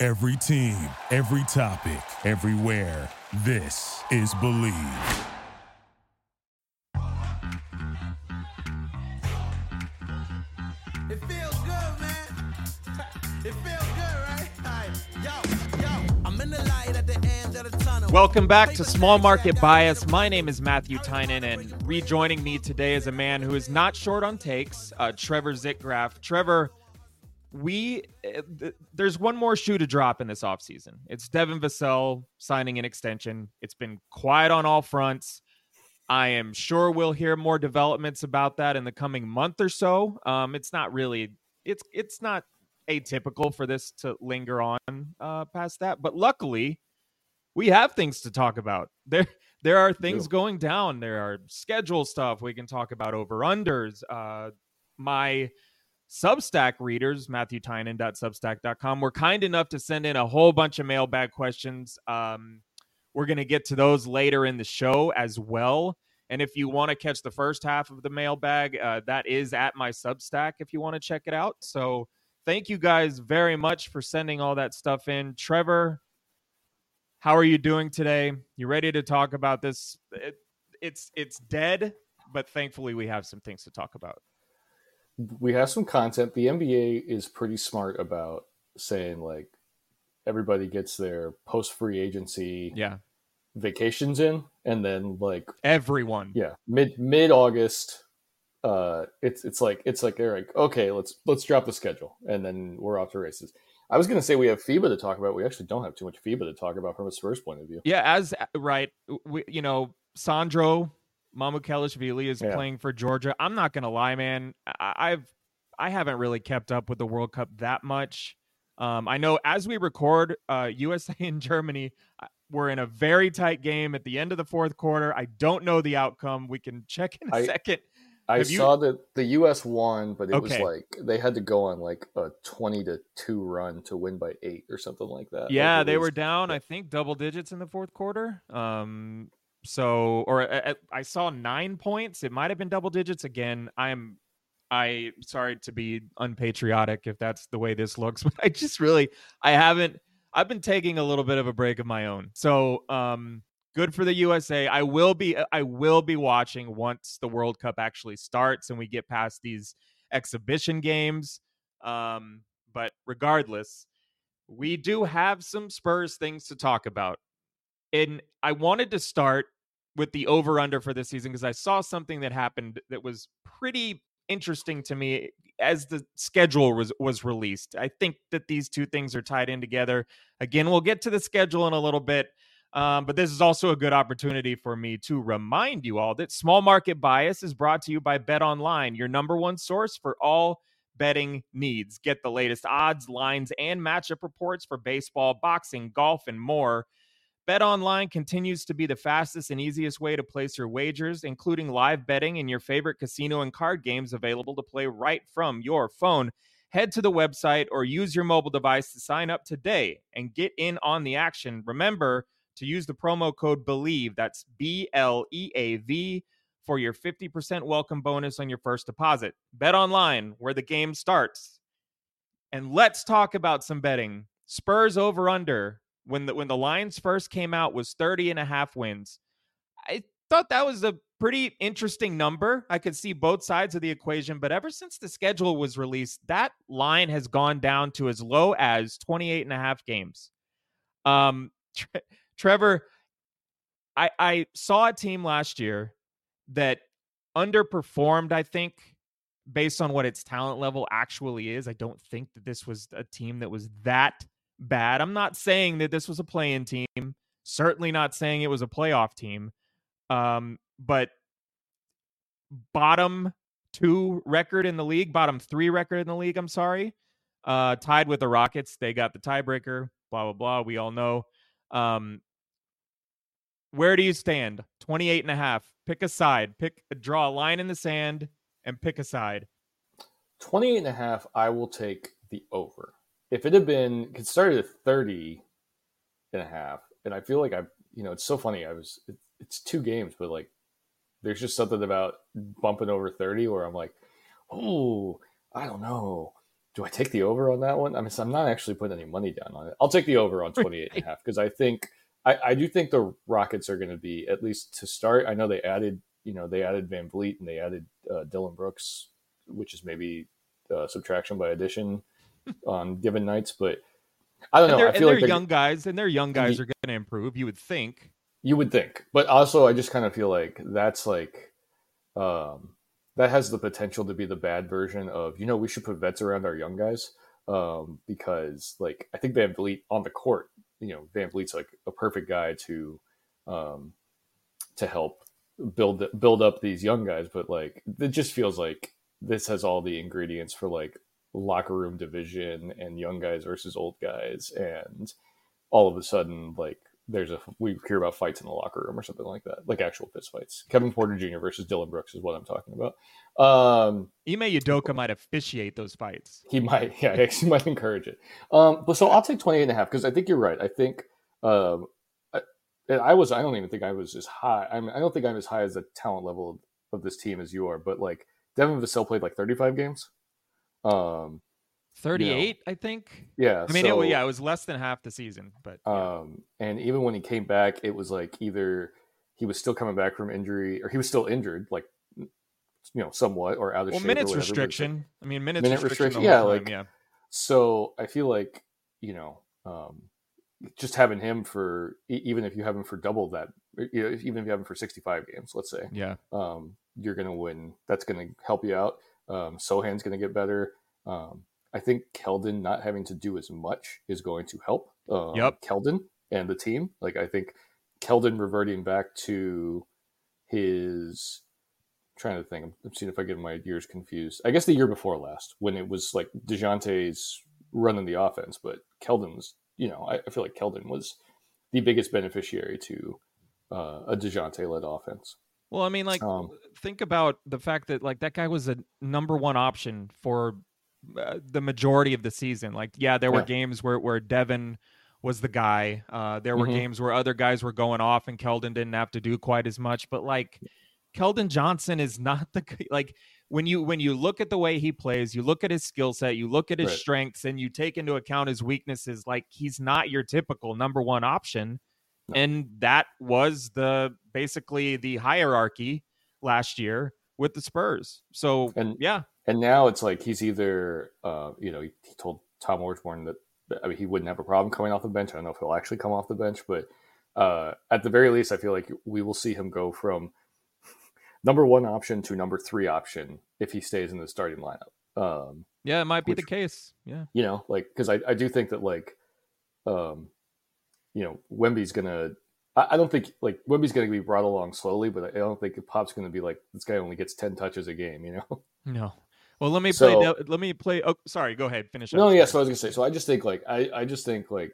Every team, every topic, everywhere. This is Bleav. It feels good, man. It feels good, right? Alright, Yo, yo, I'm in the light at the end of the tunnel. Welcome back to Small Market Bias. My name is Matthew Tynan, and rejoining me today is a man who is not short on takes, uh, Trevor Zickgraf. Trevor, we uh, th- there's one more shoe to drop in this offseason. It's Devin Vassell signing an extension. It's been quiet on all fronts. I am sure we'll hear more developments about that in the coming month or so. Um, it's not really it's it's not atypical for this to linger on uh, past that, but luckily we have things to talk about. There there are things going down. There are schedule stuff we can talk about over unders. Uh, my Substack readers, MatthewTynan.substack.com, were kind enough to send in a whole bunch of mailbag questions. Um, we're going to get to those later in the show as well. And if you want to catch the first half of the mailbag, uh, that is at my Substack if you want to check it out. So thank you guys very much for sending all that stuff in. Trevor, how are you doing today? You ready to talk about this? It, it's it's dead, but thankfully we have some things to talk about. We have some content. The NBA is pretty smart about saying like everybody gets their post free agency Yeah, vacations in, and then like everyone. yeah, mid mid August, uh, it's it's like it's like they're like okay, let's let's drop the schedule, and then we're off to races. I was gonna say we have FIBA to talk about. We actually don't have too much FIBA to talk about from a Spurs point of view. Yeah, as right, we, you know, Sandro Mamukelashvili is Yeah. playing for Georgia. I'm not gonna lie, man. I, I've I haven't really kept up with the World Cup that much. Um, I know as we record, uh, USA and Germany uh, were in a very tight game at the end of the fourth quarter. I don't know the outcome. We can check in a I- second. I Have you- saw that the U.S. won, but it Okay. was like they had to go on like a twenty to two run to win by eight or something like that. Yeah, it they was- were down. I think double digits in the fourth quarter. Um, so or uh, I saw nine points. It might have been double digits again. I'm, I sorry to be unpatriotic if that's the way this looks, but I just really I haven't. I've been taking a little bit of a break of my own. So um, good for the USA. I will be. I will be watching once the World Cup actually starts and we get past these exhibition games. Um, but regardless, we do have some Spurs things to talk about. And I wanted to start with the over under for this season because I saw something that happened that was pretty interesting to me as the schedule was was released. I think that these two things are tied in together. Again, we'll get to the schedule in a little bit. Um, but this is also a good opportunity for me to remind you all that small market bias is brought to you by Bet Online, your number one source for all betting needs. Get the latest odds, lines, and matchup reports for baseball, boxing, golf, and more. Bet Online continues to be the fastest and easiest way to place your wagers, including live betting in your favorite casino and card games available to play right from your phone. Head to the website or use your mobile device to sign up today and get in on the action. Remember to use the promo code BLEAV, that's B L E A V, for your 50% welcome bonus on your first deposit. Bet online, where the game starts. And let's talk about some betting. Spurs over under when the when the lines first came out was 30 and a half wins. I thought that was a pretty interesting number. I could see both sides of the equation, but ever since the schedule was released, that line has gone down to as low as 28 and a half games. Um Tre- Trevor, I I saw a team last year that underperformed, I think, based on what its talent level actually is. I don't think that this was a team that was that bad. I'm not saying that this was a play-in team. Certainly not saying it was a playoff team. Um, but bottom two record in the league, bottom three record in the league. I'm sorry. uh, tied with the Rockets. They got the tiebreaker. Blah blah blah. We all know. Um, where do you stand? 28 and a half. Pick a side. Pick draw a line in the sand and pick a side. 28 and a half, I will take the over. If it had been, it started at 30 and a half, and I feel like I, you know, it's so funny. I was, it, it's two games, but like, there's just something about bumping over 30 where I'm like, oh, I don't know. Do I take the over on that one? I mean, I'm not actually putting any money down on it. I'll take the over on 28 and a half because I think, I, I do think the Rockets are going to be, at least to start, I know they added, you know, they added VanVleet and they added uh, Dillon Brooks, which is maybe uh, subtraction by addition on given nights, but I don't And know. they're, I feel and they're they're- young guys, and their young guys are going to improve. You would think. You would think, but also I just kind of feel like that's like um, that has the potential to be the bad version of you know we should put vets around our young guys um, because like I think VanVleet on the court, you know VanVleet's like a perfect guy to um, to help build build up these young guys, but like it just feels like this has all the ingredients for like locker room division and young guys versus old guys and all of a sudden like there's a we hear about fights in the locker room or something like that, like actual fist fights. Kevin Porter Jr. versus Dillon Brooks is what I'm talking about. Um, Ime Udoka might officiate those fights. he might, yeah, he might encourage it. Um, but so I'll take 28 and a half because I think you're right. I think, um, I, I was, I don't even think I was as high. I mean, I don't think I'm as high as the talent level of, of this team as you are, but like Devin Vassell played like 35 games. Um, 38, I think. yeah. I mean, so, it, yeah, it was less than half the season, but yeah. Um, and even when he came back, it was like either he was still coming back from injury or he was still injured, like you know, somewhat or out of well, shape. or minutes whatever, but like- restriction. I mean, minutes Minute restriction. restriction, yeah, time, like- yeah. So I feel like you know, um, just having him for even if you have him for double that, you know, even if you have him for sixty-five games, let's say, Yeah. um, you're to win. That's to help you out. Um, Sochan's going to get better. Um, I think Keldon not having to do as much is going to help. Um, Yep. Keldon and the team. Like I think Keldon reverting back to his. I'm trying to think. I'm, I'm seeing if I get my years confused. I guess the year before last, when it was like Dejounte's running the offense, but Keldon was. You know, I, I feel like Keldon was the biggest beneficiary to uh, a Dejounte led offense. Well, I mean, like, Um, think about the fact that like that guy was a number one option for uh, the majority of the season. Like, yeah, there were Yeah. games where where Devin was the guy. Uh, there were Mhm. games where other guys were going off, and Keldon didn't have to do quite as much. But like, Keldon Johnson is not the like when you when you look at the way he plays, you look at his skill set, you look at his Right. strengths, and you take into account his weaknesses. Like, he's not your typical number one option. No. And that was the basically the hierarchy last year with the Spurs. So And- yeah, And now it's like he's either, uh, you know, he, he told Tom that, that- I mean, he wouldn't have a problem coming off the bench. I don't know if he'll actually come off the bench, but uh, at the very least, I feel like we will see him go from number one option to number three option if he stays in the starting lineup. Um, yeah, it might be Which- the case. Yeah, you know, like because I, I do think that like, um, you know, Wemby's gonna. I, I don't think like Wemby's gonna be brought along slowly, but I don't think Pop's gonna be like this guy only gets ten touches a game. You know. no. Well, let me play. Let me play. Oh, sorry. Go ahead. Finish. up. No, yeah. So I was gonna say. So I just think like I, I just think like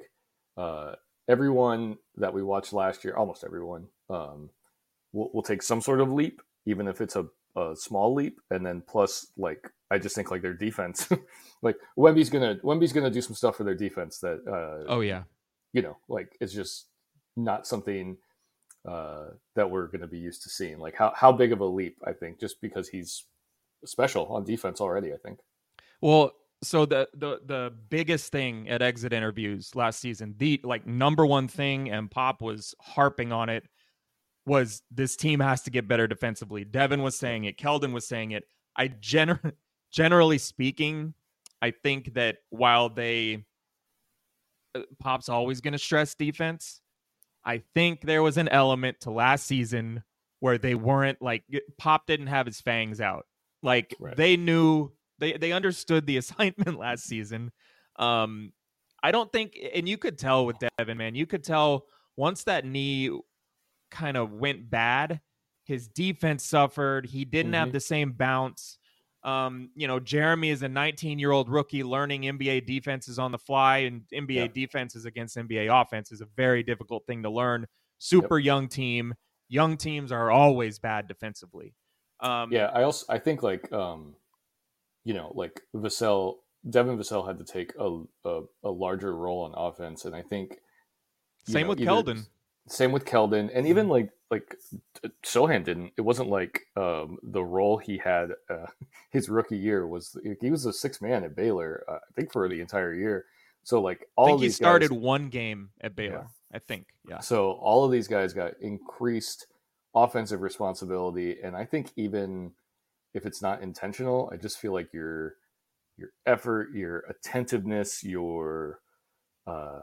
uh, everyone that we watched last year, almost everyone, um, will, will take some sort of leap, even if it's a, a small leap, and then plus like I just think like their defense, like Wemby's gonna Wemby's gonna do some stuff for their defense that uh, Oh yeah. You know like it's just not something uh, that we're gonna be used to seeing. Like how how big of a leap I think just because he's special on defense already. I think. Well, so the the the biggest thing at exit interviews last season, the like number one thing, and Pop was harping on it, was this team has to get better defensively. Devin was saying it, Keldon was saying it. I gener- generally speaking, I think that while they Pop's always going to stress defense, I think there was an element to last season where they weren't like Pop didn't have his fangs out. Like Right. they knew they they understood the assignment last season. Um I don't think and you could tell with Devin, man, you could tell once that knee kind of went bad, his defense suffered. He didn't have Mhm. the same bounce. Um, you know, Jeremy is a 19 year old rookie learning NBA defenses on the fly, and NBA defenses against NBA offense is a very difficult thing to learn. Super young team. Young teams are always bad defensively. Um, Yeah, I also I think like um, you know, like Vassell, Devin Vassell had to take a, a a larger role on offense, and I think Same know, with either- Keldon. Same with Keldon, and even like like uh, Sochan didn't. It wasn't like um, the role he had uh, his rookie year was. He was a six man at Baylor, uh, I think, for the entire year. So like all I think of he started guys, one game at Baylor. I think. Yeah. so all of these guys got increased offensive responsibility, and I think even if it's not intentional, I just feel like your your effort, your attentiveness, your uh,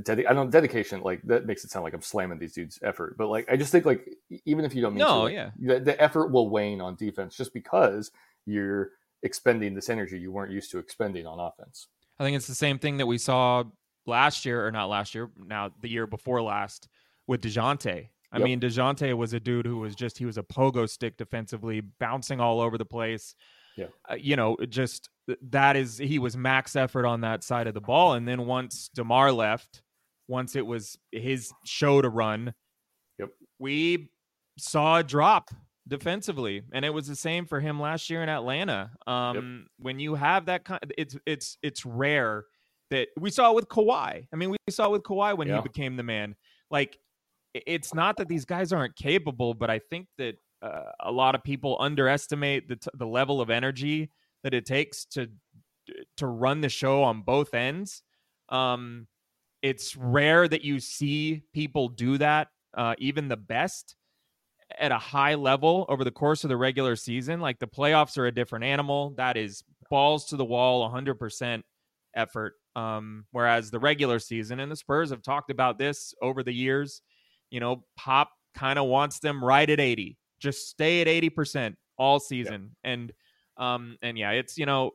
dedi- I don't dedication like that makes it sound like I'm slamming these dudes' effort, but like I just think like even if you don't mean to, No, like, yeah. the, the effort will wane on defense just because you're expending this energy you weren't used to expending on offense. I think it's the same thing that we saw last year, or not last year, now the year before last with DeJounte. I Yep. mean, DeJounte was a dude who was just, he was a pogo stick defensively, bouncing all over the place. Yeah. Uh, you know, just that is, he was max effort on that side of the ball. And then once DeMar left, once it was his show to run, Yep. we saw a drop defensively and it was the same for him last year in Atlanta. Um when you have that kind it's it's it's rare that we saw it with Kawhi. I mean we saw it with Kawhi when Yeah. he became the man. Like it's not that these guys aren't capable but I think that uh, a lot of people underestimate the t- the level of energy that it takes to to run the show on both ends. Um it's rare that you see people do that uh even the best at a high level over the course of the regular season. Like the playoffs are a different animal. That is balls to the wall, 100% effort. Um, whereas the regular season, and the Spurs have talked about this over the years, you know, Pop kind of wants them right at 80. Just stay at 80% all season. And, um, and yeah, it's, you know,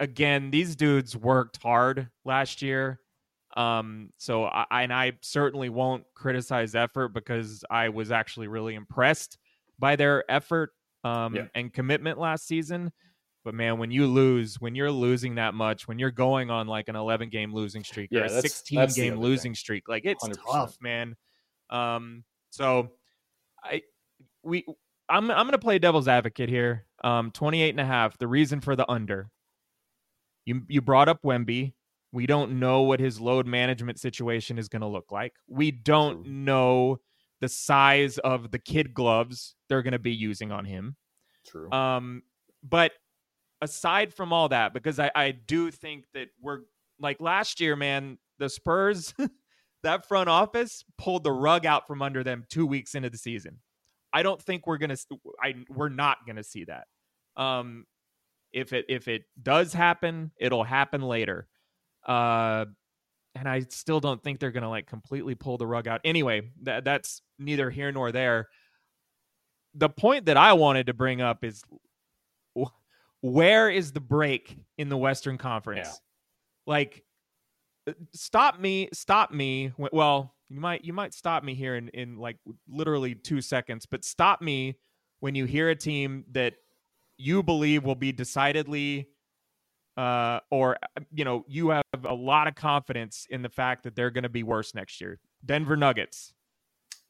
again, these dudes worked hard last year. Um, so I and I certainly won't criticize effort because I was actually really impressed by their effort um Yeah. and commitment last season. But man, when you lose, when you're losing that much, when you're going on like an 11 game losing streak or a that's- 16 that's game losing thing. streak, like it's 100%. tough, man. Um, so I we I'm I'm gonna play devil's advocate here. Um, 28 and a half. The reason for the under. You you brought up Wemby. We don't know what his load management situation is going to look like. We don't know the size of the kid gloves they're going to be using on him. True. Um, but aside from all that, because I, I do think that we're like last year, man, the Spurs, that front office pulled the rug out from under them two weeks into the season. I don't think we're gonna. I we're not gonna see that. Um, if it if it does happen, it'll happen later. Uh, and I still don't think they're gonna like completely pull the rug out. Anyway, that that's neither here nor there. The point that I wanted to bring up is where is the break in the Western Conference? Yeah. Like, uh, stop me, stop me. Well, you might you might stop me here in in like literally two seconds, but stop me when you hear a team that you believe will be decidedly uh or uh, you know you have a lot of confidence in the fact that they're going to be worse next year denver nuggets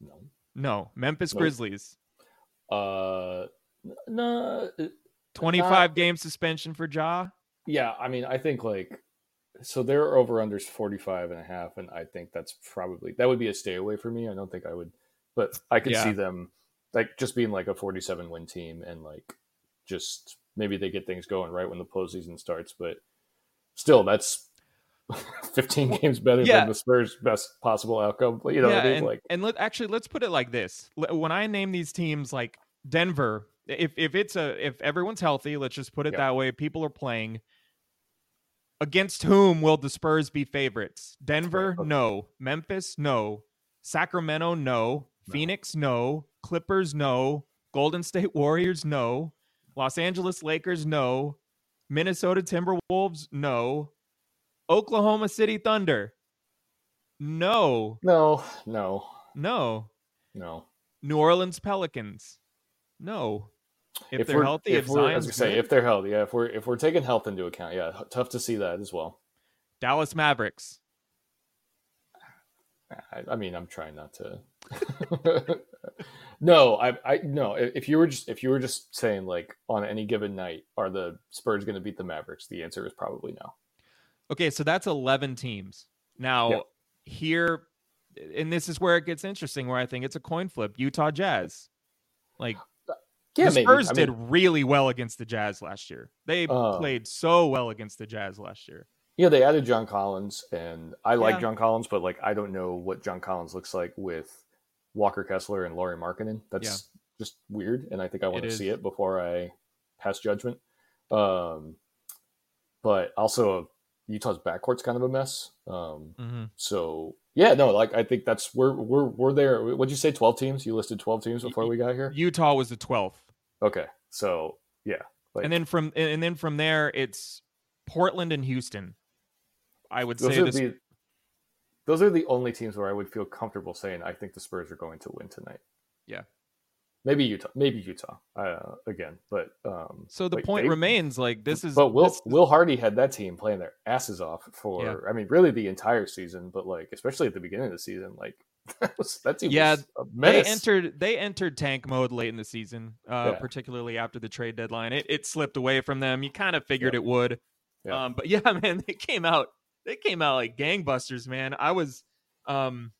no. no memphis Nope. grizzlies Uh, no. uh, 25 game suspension for Ja Yeah, I mean, I think like so their over unders 45 and a half and I think that's probably that would be a stay away for me. I don't think I would but I could Yeah. see them like just being like a 47 win team and like just maybe they get things going right when the postseason starts, but still that's 15 games better Yeah. than the Spurs best possible outcome. You know yeah, what I mean? and, Like and let actually let's put it like this: when I name these teams like Denver, if if it's a if everyone's healthy, let's just put it Yeah. that way. People are playing. Against whom will the Spurs be favorites? Denver, okay. no. Memphis, no. Sacramento, no. Phoenix, no. Clippers, no. Golden State Warriors, no. Los Angeles Lakers, no. Minnesota Timberwolves, no. Oklahoma City Thunder, no. no, no, No. no. New Orleans Pelicans. No. If, they're we're- healthy, if, we're, I was Zion's say good, if they're healthy, yeah. If we're if we're taking health into account, yeah, tough to see that as well. Dallas Mavericks. I, I mean, I'm trying not to. no, I, I no. If you were just if you were just saying like on any given night, are the Spurs going to beat the Mavericks? The answer is probably no. Okay, so that's 11 teams. Now, here, and this is where it gets interesting, where I think it's a coin flip Utah Jazz. Like, Yeah, the maybe. Spurs I did mean, really well against the Jazz last year. They Uh, played so well against the Jazz last year. yeah, they added John Collins, and I like Yeah. John Collins, but like I don't know what John Collins looks like with Walker Kessler and Lauri Markkanen. That's just weird, and I think I want It to is. see it before I pass judgment. Um, but also Utah's backcourt's kind of a mess. Um, hmm So yeah, no, like I think that's we're we're we're there. What'd you say? Twelve teams? You listed twelve teams before we got here. Utah was the 12th. Okay, so yeah, like, and then from and then from there it's Portland and Houston. I would say this the those are the only teams where I would feel comfortable saying I think the Spurs are going to win tonight. Yeah. maybe Utah, maybe Utah uh, again, but um, so the like, point they- remains like this is But Will Will Hardy had that team playing their asses off for Yeah. I mean really the entire season, but like especially at the beginning of the season, like that, was, that team Yeah, was a they entered they entered tank mode late in the season, uh, Yeah. particularly after the trade deadline. It it slipped away from them. You kind of figured it would. Yeah. Um, but yeah, man, they came out they came out like gangbusters, man. I was um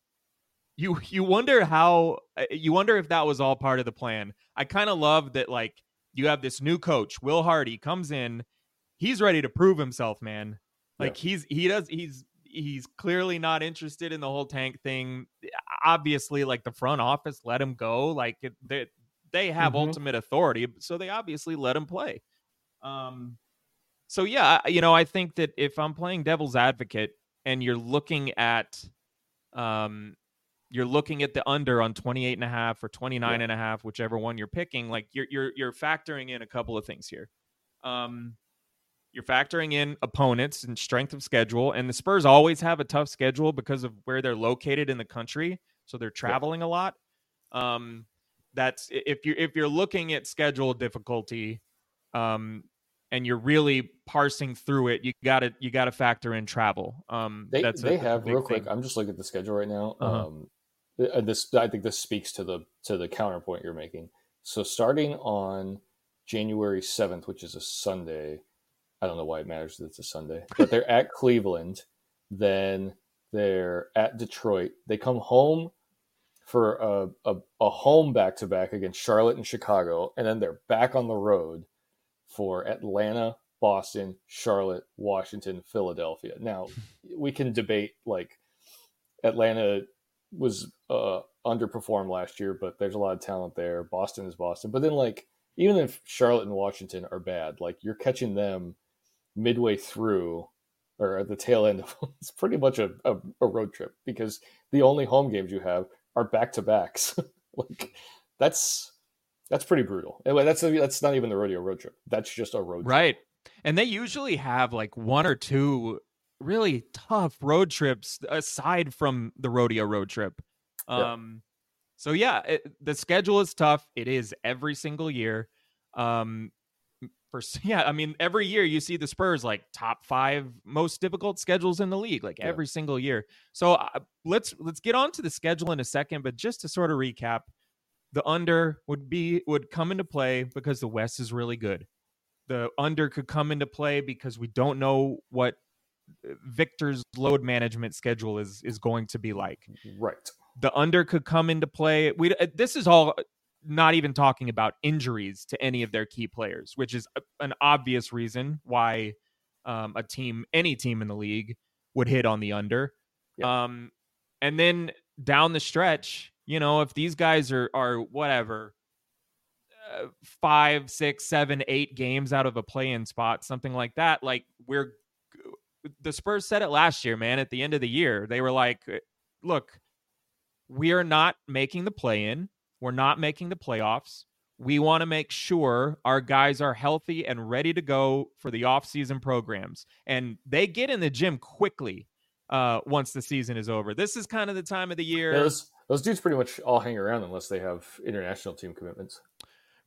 you you wonder how uh, you wonder if that was all part of the plan. I kind of love that like you have this new coach, Will Hardy comes in, he's ready to prove himself, man. Like he's he does he's he's clearly not interested in the whole tank thing. Obviously, like the front office let him go. Like it, they they have Mhm. ultimate authority, so they obviously let him play. Um, so yeah, you know, I think that if I'm playing devil's advocate and you're looking at, um, you're looking at the under on 28 and a half or 29 and a half, whichever one you're picking, like you're you're you're factoring in a couple of things here. Um, you're factoring in opponents and strength of schedule, and the Spurs always have a tough schedule because of where they're located in the country, so they're traveling a lot. Um, that's if you're if you're looking at schedule difficulty, um, and you're really parsing through it, you got to you got to factor in travel. Um, They that's they a have real quick. thing. I'm just looking at the schedule right now. Uh-huh. Um, uh, this I think this speaks to the to the counterpoint you're making. So starting on January 7th, which is a Sunday, I don't know why it matters that it's a Sunday, but they're at Cleveland, then they're at Detroit. They come home for a, a, a home back to back against Charlotte and Chicago, and then they're back on the road for Atlanta, Boston, Charlotte, Washington, Philadelphia. Now, we can debate like Atlanta was uh, underperformed last year, but there's a lot of talent there. Boston is Boston, but then like even if Charlotte and Washington are bad, like you're catching them midway through or at the tail end of it's pretty much a, a, a road trip because the only home games you have are back to backs. like that's that's pretty brutal. Anyway, that's that's not even the rodeo road trip. That's just a road trip. Right. And they usually have like one or two really tough road trips aside from the rodeo road trip. Yeah. Um so yeah, it, the schedule is tough. It is every single year. Um for yeah, I mean every year you see the Spurs like top 5 most difficult schedules in the league like Yeah. every single year. So uh, let's let's get on to the schedule in a second, but just to sort of recap, the under would be would come into play because the West is really good. The under could come into play because we don't know what uh, Victor's load management schedule is is going to be like. Right. The under could come into play. We uh, this is all not even talking about injuries to any of their key players, which is an obvious reason why um, a team, any team in the league, would hit on the under. Yeah. Um, and then down the stretch, you know, if these guys are are whatever uh, five, six, seven, eight games out of a play-in spot, something like that, like we're the Spurs said it last year, man. At the end of the year, they were like, "Look, we are not making the play-in. We're not making the playoffs. We want to make sure our guys are healthy and ready to go for the off-season programs." And they get in the gym quickly uh, once the season is over. This is kind of the time of the year. Yeah, those those dudes pretty much all hang around unless they have international team commitments.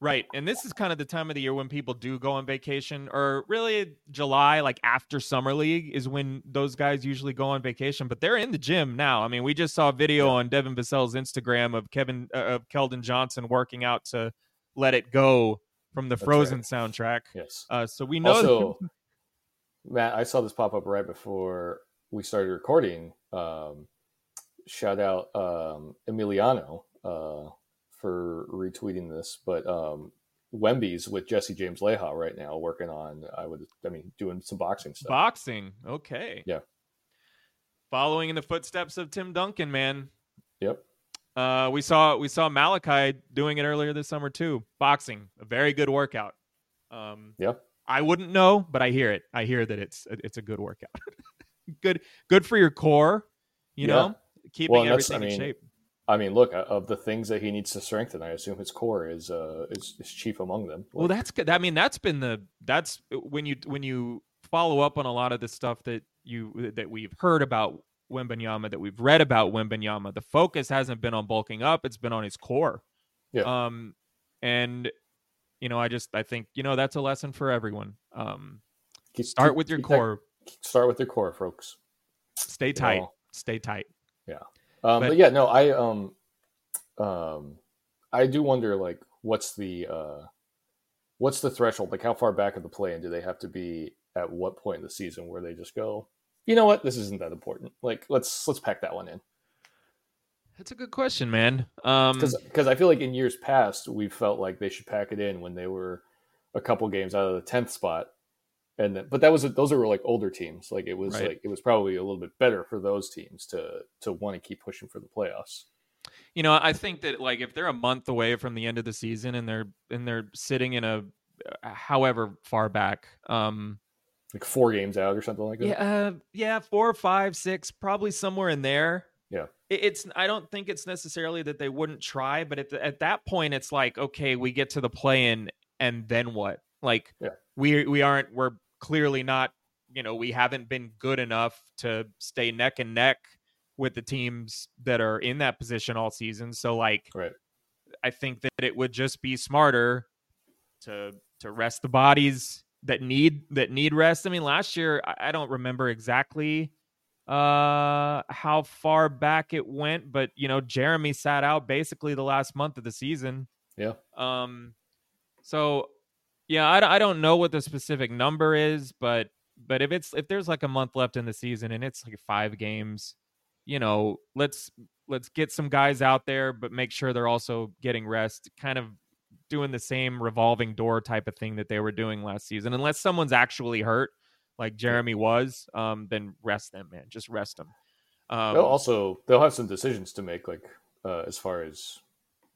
Right. And this is kind of the time of the year when people do go on vacation, or really July, like after Summer League, is when those guys usually go on vacation. But they're in the gym now. I mean, we just saw a video on Devin Vassell's Instagram of Kevin, uh, of Keldon Johnson working out to let it go from the That's Frozen right. soundtrack. Yes. Uh, so we know. Also, Matt, I saw this pop up right before we started recording. Um, shout out um, Emiliano uh, for retweeting this, but um, Wemby's with Jesse James Leija right now working on. I would, I mean, doing some boxing stuff. boxing. Okay. Yeah. Following in the footsteps of Tim Duncan, man. Yep. Uh, we saw we saw Malaki doing it earlier this summer too. Boxing, a very good workout. Um, Yep. I wouldn't know, but I hear it. I hear that it's it's a good workout. good good for your core. You Yeah. know, keeping Well, everything I in mean, shape. I mean, look uh, of the things that he needs to strengthen. I assume his core is uh is, is chief among them. Well, that's good. I mean, that's been the that's when you when you follow up on a lot of the stuff that you that we've heard about Wembanyama, that we've read about Wembanyama. The focus hasn't been on bulking up; it's been on his core. Yeah. Um, and you know, I just I think you know that's a lesson for everyone. Um, keep- start keep- with your keep that- core. start with your core, folks. Stay tight. know. Stay tight. Um, But- but, yeah, no, I um, um, I do wonder like what's the uh, what's the threshold? Like how far back of the play and do they have to be at what point in the season where they just go, you know what, this isn't that important. Like let's let's pack that one in That's a good question, man. Um, because I feel like in years past we felt like they should pack it in when they were a couple games out of the tenth spot. And then, but that was those were like older teams. Like it was Right. like it was probably a little bit better for those teams to to want to keep pushing for the playoffs. you know, I think that like if they're a month away from the end of the season and they're and they're sitting in a however far back, um, Like four games out or something like that. yeah, uh, yeah, four, five, six, probably somewhere in there. Yeah. It- It's. I don't think it's necessarily that they wouldn't try, but at the, at that point, it's like, okay, we get to the play in, and then what? Like, Yeah. We we aren't. We're clearly not. You know, we haven't been good enough to stay neck and neck with the teams that are in that position all season. So, like, Right. I think that it would just be smarter to to rest the bodies that need that need rest. I mean, last year I, I don't remember exactly uh how far back it went, but you know, Jeremy sat out basically the last month of the season. Yeah. Um so yeah, I, don't- I don't know what the specific number is, but but if it's if there's like a month left in the season and it's like 5 games, you know, let's let's get some guys out there but make sure they're also getting rest. Kind of doing the same revolving door type of thing that they were doing last season. Unless someone's actually hurt, like Jeremy was, um, then rest them, man. Just rest them. Um, they'll also they'll have some decisions to make, like uh, as far as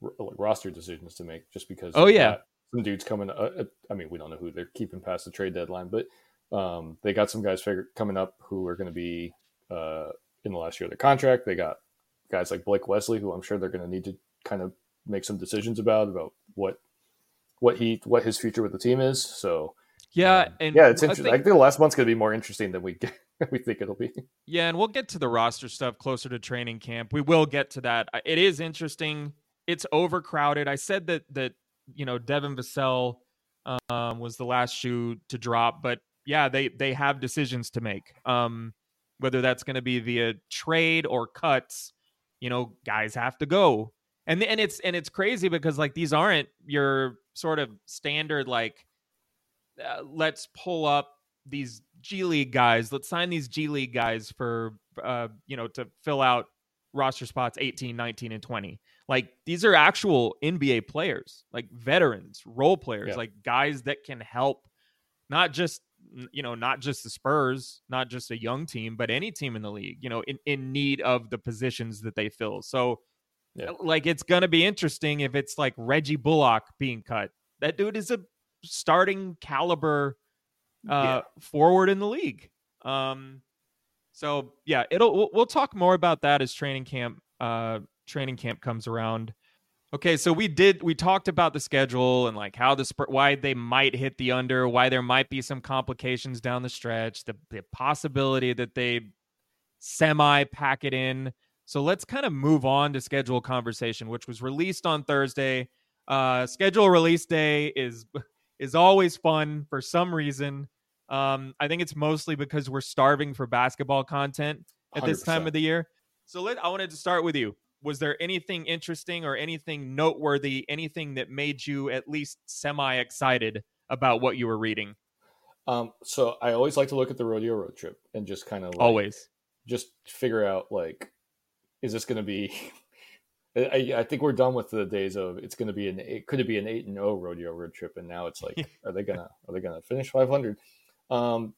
r- like roster decisions to make, just because. Oh, yeah. Got some dudes coming. Uh, uh, I mean, we don't know who they're keeping past the trade deadline, but um, they got some guys figure, coming up who are going to be uh, in the last year of their contract. They got guys like Blake Wesley, who I'm sure they're going to need to kind of make some decisions about about what what he what his future with the team is. So yeah, um, and yeah, it's I interesting. think- I think the last month's going to be more interesting than we we think it'll be. Yeah, and we'll get to the roster stuff closer to training camp. We will get to that. It is interesting. It's overcrowded. I said that that you know Devin Vassell um, was the last shoe to drop, but yeah, they they have decisions to make. Um, whether that's going to be via trade or cuts, you know, guys have to go. And and it's and it's crazy because like these aren't your sort of standard like uh, let's pull up these G League guys. Let's sign these G League guys for uh, you know, to fill out roster spots 18, 19 and 20. Like these are actual NBA players, like veterans, role players, Yeah. like guys that can help not just you know, not just the Spurs, not just a young team, but any team in the league, you know, in, in need of the positions that they fill. So Yeah. like it's gonna be interesting if it's like Reggie Bullock being cut. That dude is a starting caliber uh forward in the league. Um so yeah, it'll we'll, we'll talk more about that as training camp uh training camp comes around. Okay, so we did we talked about the schedule and like how the why they might hit the under, why there might be some complications down the stretch, the, the possibility that they semi pack it in. So let's kind of move on to schedule conversation, which was released on Thursday. Uh, schedule release day is is always fun for some reason. Um, I think it's mostly because we're starving for basketball content at this time of the year. So let I wanted to start with you. Was there anything interesting or anything noteworthy, anything that made you at least semi excited about what you were reading? Um, so I always like to look at the rodeo road trip and just kind of like, Always. just figure out like, is this going to be? I, I think we're done with the days of it's going to be an it could it be an eight and zero rodeo road trip, and now it's like, are they gonna are they gonna finish five hundred? Um,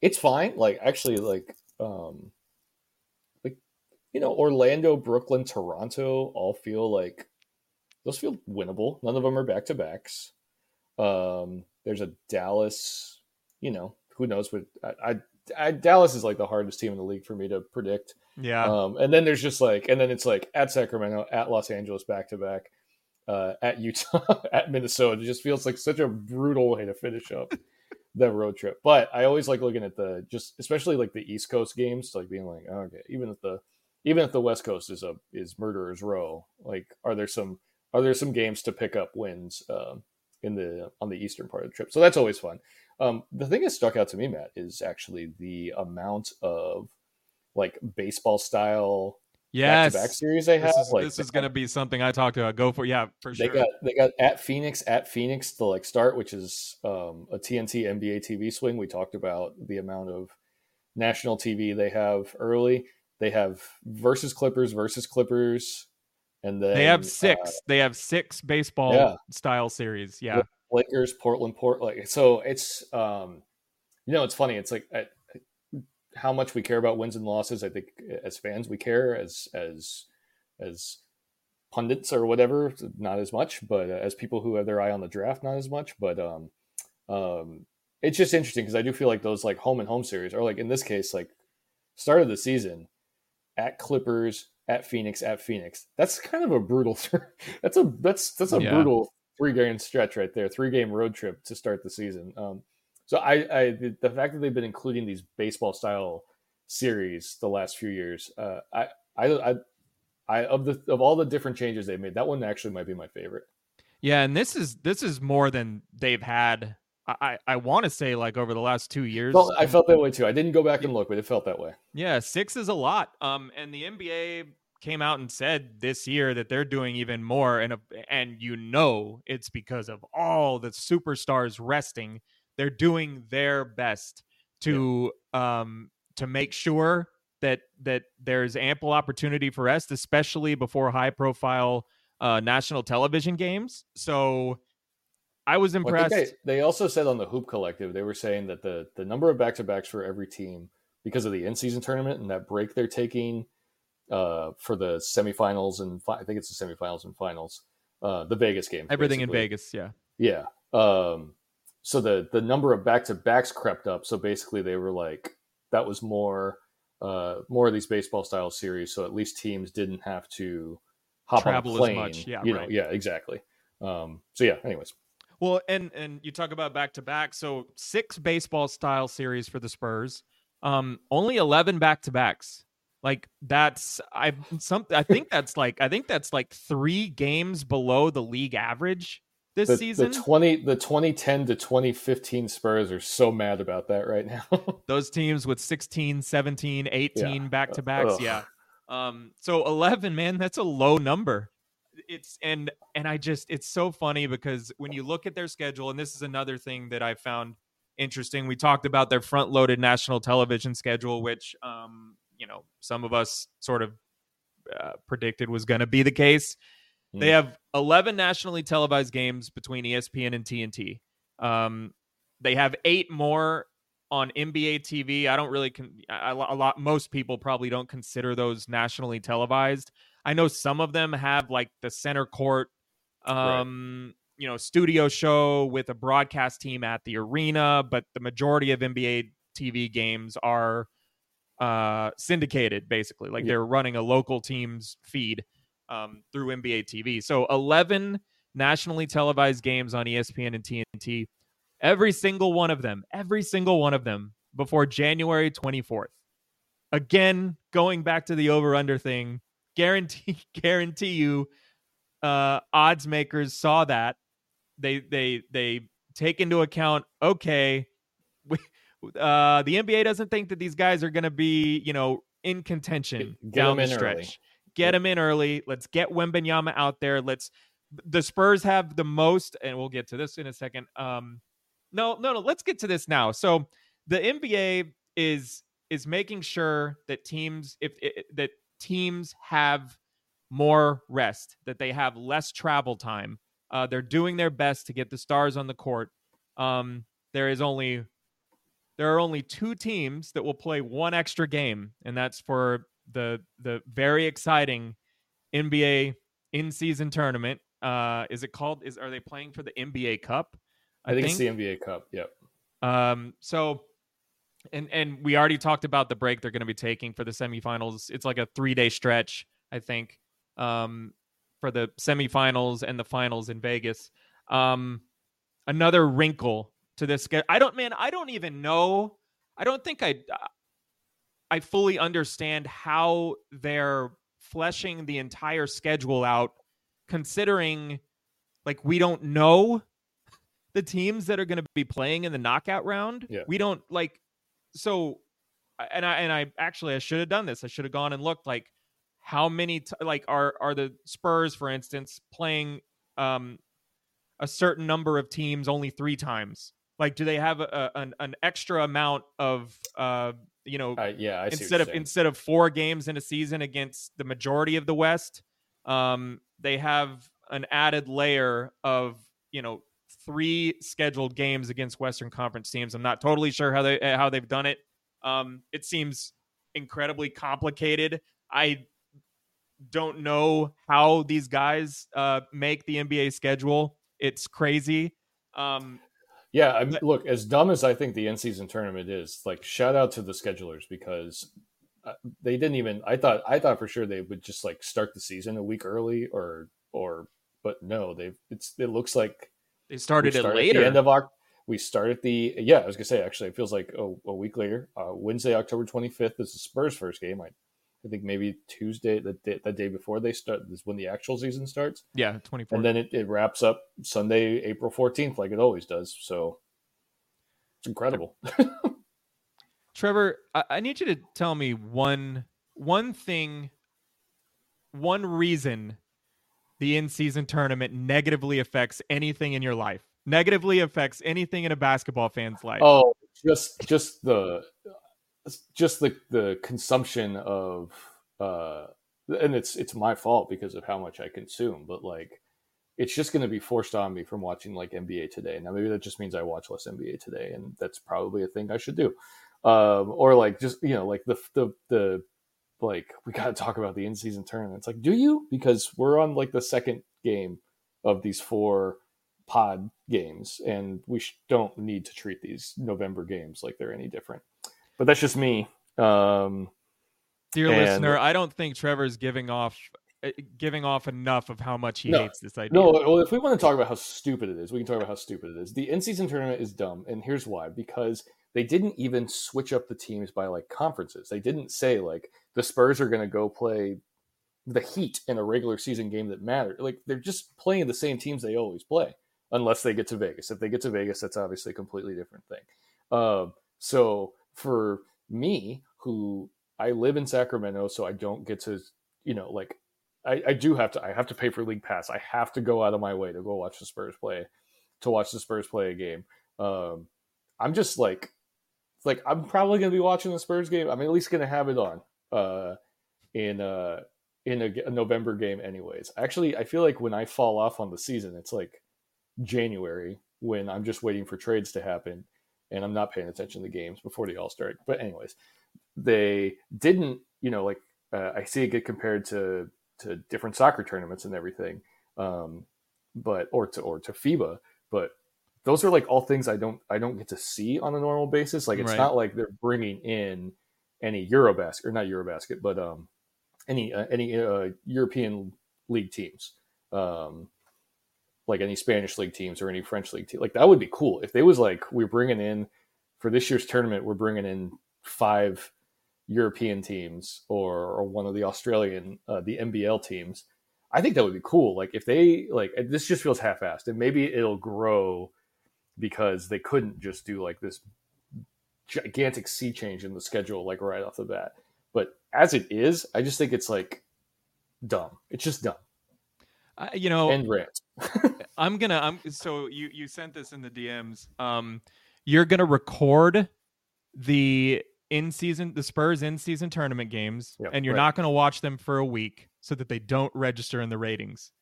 it's fine. Like actually, like um, like you know, Orlando, Brooklyn, Toronto all feel like those feel winnable. None of them are back to backs. Um, there's a Dallas, you know, who knows what I, I, I Dallas is like the hardest team in the league for me to predict. Yeah. Um, and then there's just like, and then it's like at Sacramento, at Los Angeles, back to back, uh, at Utah, at Minnesota. It just feels like such a brutal way to finish up the road trip. But I always like looking at the just, especially like the East Coast games, like being like, oh, okay, even if the even if the West Coast is a is murderers row, like are there some are there some games to pick up wins um, in the on the eastern part of the trip? So that's always fun. Um, the thing that stuck out to me, Matt, is actually the amount of like baseball style yes. back-to-back series they have. This is, like this is going to be something I talked about. Go for yeah, for sure. they got they got at Phoenix at Phoenix to like start, which is um, a TNT NBA TV swing. We talked about the amount of national TV they have early. They have versus Clippers versus Clippers, and then they have uh, six. they have six baseball yeah. style series. Yeah. Lakers, Portland, Port. Like so, it's um, you know, it's funny. It's like I, how much we care about wins and losses. I think as fans, we care as as as pundits or whatever, not as much. But uh, as people who have their eye on the draft, not as much. But um, um, it's just interesting because I do feel like those like home and home series, or like in this case, like start of the season at Clippers, at Phoenix, at Phoenix. That's kind of a brutal. that's a that's that's a Yeah. brutal three game stretch right there, three game road trip to start the season. Um, so I, I the, the fact that they've been including these baseball style series the last few years, uh, I, I I I of the of all the different changes they've made, that one actually might be my favorite. Yeah, and this is this is more than they've had. I I, want to say like over the last two years. Felt, I felt that way too. I didn't go back and look, but it felt that way. Yeah, six is a lot. Um, and the NBA came out and said this year that they're doing even more, and and you know it's because of all the superstars resting. They're doing their best to um to make sure that that there's ample opportunity for rest, especially before high profile uh, national television games. So I was Well, I impressed. they, they also said on the Hoop Collective they were saying that the the number of back to backs for every team because of the in season tournament and that break they're taking uh, for the semifinals and fi- I think it's the semifinals and finals, uh, the Vegas game, Everything in. Vegas, yeah. Yeah. Um, so the the number of back to backs crept up. So basically, they were like that was more uh, more of these baseball style series. So at least teams didn't have to hop Travel as on a plane. much. Yeah, you know, right. yeah, exactly. Um, so yeah. Anyways, Well, and and you talk about back to back. So six baseball style series for the Spurs. Um, only eleven back to backs. Like that's I some I think that's like I think that's like three games below the league average this the, season. the twenty the twenty ten to twenty fifteen Spurs are so mad about that right now. Those teams with 16, 17, 18 back to backs. Ugh. Yeah. Um, so 11, man, that's a low number. It's and and I just it's so funny because when you look at their schedule, and this is another thing that I found interesting. We talked about their front loaded national television schedule, which um, you know, some of us sort of uh, predicted was going to be the case. They Mm. have 11 nationally televised games between ESPN and TNT. Um, they have eight more on NBA TV. I don't really, con- I- a lot, most people probably don't consider those nationally televised. I know some of them have like the center court, um, you know, studio show with a broadcast team at the arena, but the majority of NBA TV games are uh syndicated basically like Yeah. they're running a local team's feed um through NBA TV. So 11 nationally televised games on ESPN and TNT. Every single one of them, every single one of them before January 24th. Again, going back to the over under thing, guarantee guarantee you uh, odds makers saw that they they they take into account okay we, uh, the NBA doesn't think that these guys are going to be you know in contention Get down the stretch. early. Get them in early. Let's get Wembanyama out there. Let's the Spurs have the most, and we'll get to this in a second. Um, no, no, no. Let's get to this now. So the NBA is is making sure that teams if i- that teams have more rest, that they have less travel time. Uh, they're doing their best to get the stars on the court. Um, there is only there are only two teams that will play one extra game, and that's for the the very exciting NBA in season tournament. Uh, is it called? Is are they playing for the NBA Cup? I, think, it's the NBA Cup. Yep. Um, so, and and we already talked about the break they're going to be taking for the semifinals. It's like a three day stretch, I think, um, for the semifinals and the finals in Vegas. Um, another wrinkle to this. I don't, man. I don't even know. I don't think I. I fully understand how they're fleshing the entire schedule out, considering like we don't know the teams that are going to be playing in the knockout round. Yeah. We don't like so and I and I actually I should have done this. I should have gone and looked like how many t- like are are the Spurs for instance playing um a certain number of teams only 3 times. Like do they have a, a- an an extra amount of uh you know I, yeah. I instead of saying. instead of four games in a season against the majority of the West, um, they have an added layer of you know three scheduled games against Western Conference teams. I'm not totally sure how they how they've done it. Um, it seems incredibly complicated. I don't know how these guys uh, make the NBA schedule. It's crazy. Um, Yeah, I But- look as dumb as I think the in season tournament is. Like, shout out to the schedulers because uh, they didn't even. I thought I thought for sure they would just like start the season a week early or or, but no, they've it's it looks like they started we it later. At the end of Oc- we start at the yeah. I was gonna say actually, it feels like a, a week later. Uh, Wednesday, October twenty fifth is the Spurs' first game. I, I think maybe Tuesday, the day, the day before they start is when the actual season starts, yeah, 24. and then it, it wraps up Sunday, April fourteenth, like it always does. So it's incredible. Trevor, I, I need you to tell me one one thing, one reason the in-season tournament negatively affects anything in your life. Negatively affects anything in a basketball fan's life. Oh, just just the just the the consumption of uh and it's it's my fault because of how much I consume, but like it's just going to be forced on me from watching like NBA today. Now maybe that just means I watch less NBA today and that's probably a thing I should do. Um or like just you know like the the the like we got to talk about the in-season tournament. It's like do you? Because we're on like the second game of these four pod games, and we sh- don't need to treat these November games like they're any different. But that's just me. Um, Dear and- listener, I don't think Trevor's giving off uh, giving off enough of how much he No. hates this idea. no, well, if we want to talk about how stupid it is, we can talk about how stupid it is. The in-season tournament is dumb, and here's why: because they didn't even switch up the teams by like conferences. They didn't say like the Spurs are going to go play the Heat in a regular season game that mattered. Like they're just playing the same teams they always play, unless they get to Vegas. If they get to Vegas, that's obviously a completely different thing. Um, so for me, who I live in Sacramento, so I don't get to, you know, like I, I do have to. I have to pay for league pass. I have to go out of my way to go watch the Spurs play, to watch the Spurs play a game. Um, I'm just like, like I'm probably going to be watching the Spurs game. I'm at least going to have it on uh, in uh, in a, a November game, anyways. Actually, I feel like when I fall off on the season, it's like January when I'm just waiting for trades to happen and I'm not paying attention to games before they all start. But anyways, they didn't, you know, like uh, I see it get compared to to different soccer tournaments and everything, um, but or to or to FIBA, but those are like all things I don't I don't get to see on a normal basis. Like it's Right. not like they're bringing in any Eurobasket or not Eurobasket, but um, any uh, any uh, European league teams. Um, like any Spanish league teams or any French league team. Like that would be cool if they was like we're bringing in for this year's tournament. We're bringing in five European teams or, or one of the Australian uh, the NBL teams. I think that would be cool. Like if they like this just feels half-assed, and maybe it'll grow because they couldn't just do like this gigantic sea change in the schedule like right off the bat. But as it is, I just think it's like dumb. It's just dumb. Uh, you know, and rant. I'm gonna. I'm so you you sent this in the DMs. Um, you're gonna record the in season the Spurs in season tournament games, Yeah, and you're right. not gonna watch them for a week so that they don't register in the ratings.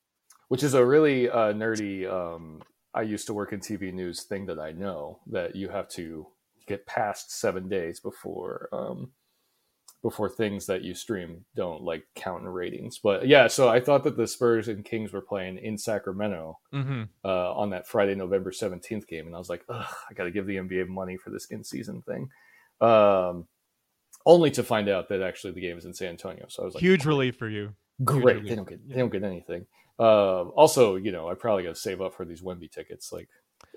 which is a really uh, nerdy um, i used to work in tv news thing that i know that you have to get past seven days before um, before things that you stream don't like count in ratings but yeah so i thought that the spurs and kings were playing in sacramento Mm-hmm. uh, on that friday november 17th game and i was like Ugh, i gotta give the nba money for this in-season thing um, only to find out that actually the game is in san antonio so i was like Huge relief for you. great. Usually. They don't get they don't get anything. Uh, also, you know, I probably got to save up for these Wemby tickets. Like,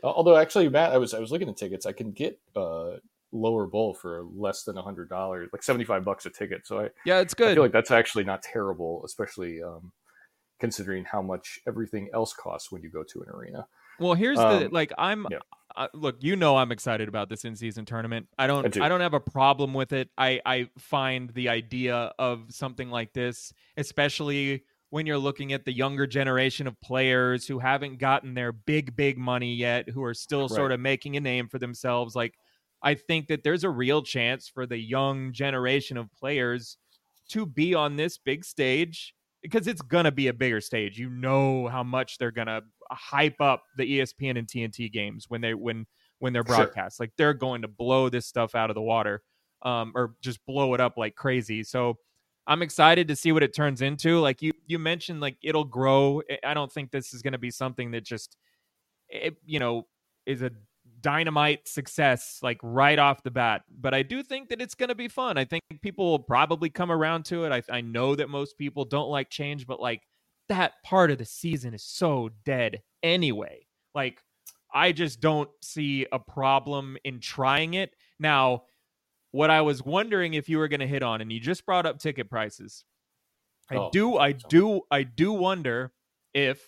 although actually, Matt, I was I was looking at tickets. I can get uh, lower bowl for less than a hundred dollars, like seventy five bucks a ticket. So I, Yeah, it's good. I feel like that's actually not terrible, especially um, considering how much everything else costs when you go to an arena. Well, here's the Um, like I'm yeah. uh, look, you know I'm excited about this in-season tournament. I don't I do. I don't have a problem with it. I I find the idea of something like this, especially when you're looking at the younger generation of players who haven't gotten their big big money yet, who are still sort of making a name for themselves, like I think that there's a real chance for the young generation of players to be on this big stage because it's gonna be a bigger stage. You know how much they're gonna hype up the ESPN and TNT games when they when when they're Sure. broadcast. Like they're going to blow this stuff out of the water, um, or just blow it up like crazy. So I'm excited to see what it turns into. Like you you mentioned, like it'll grow. I- I don't think this is going to be something that just it, you know is a dynamite success like right off the bat but i do think that it's going to be fun i think people will probably come around to it I, I know that most people don't like change but like that part of the season is so dead anyway like i just don't see a problem in trying it now what i was wondering if you were going to hit on and you just brought up ticket prices. I Oh, do i so- do i do wonder if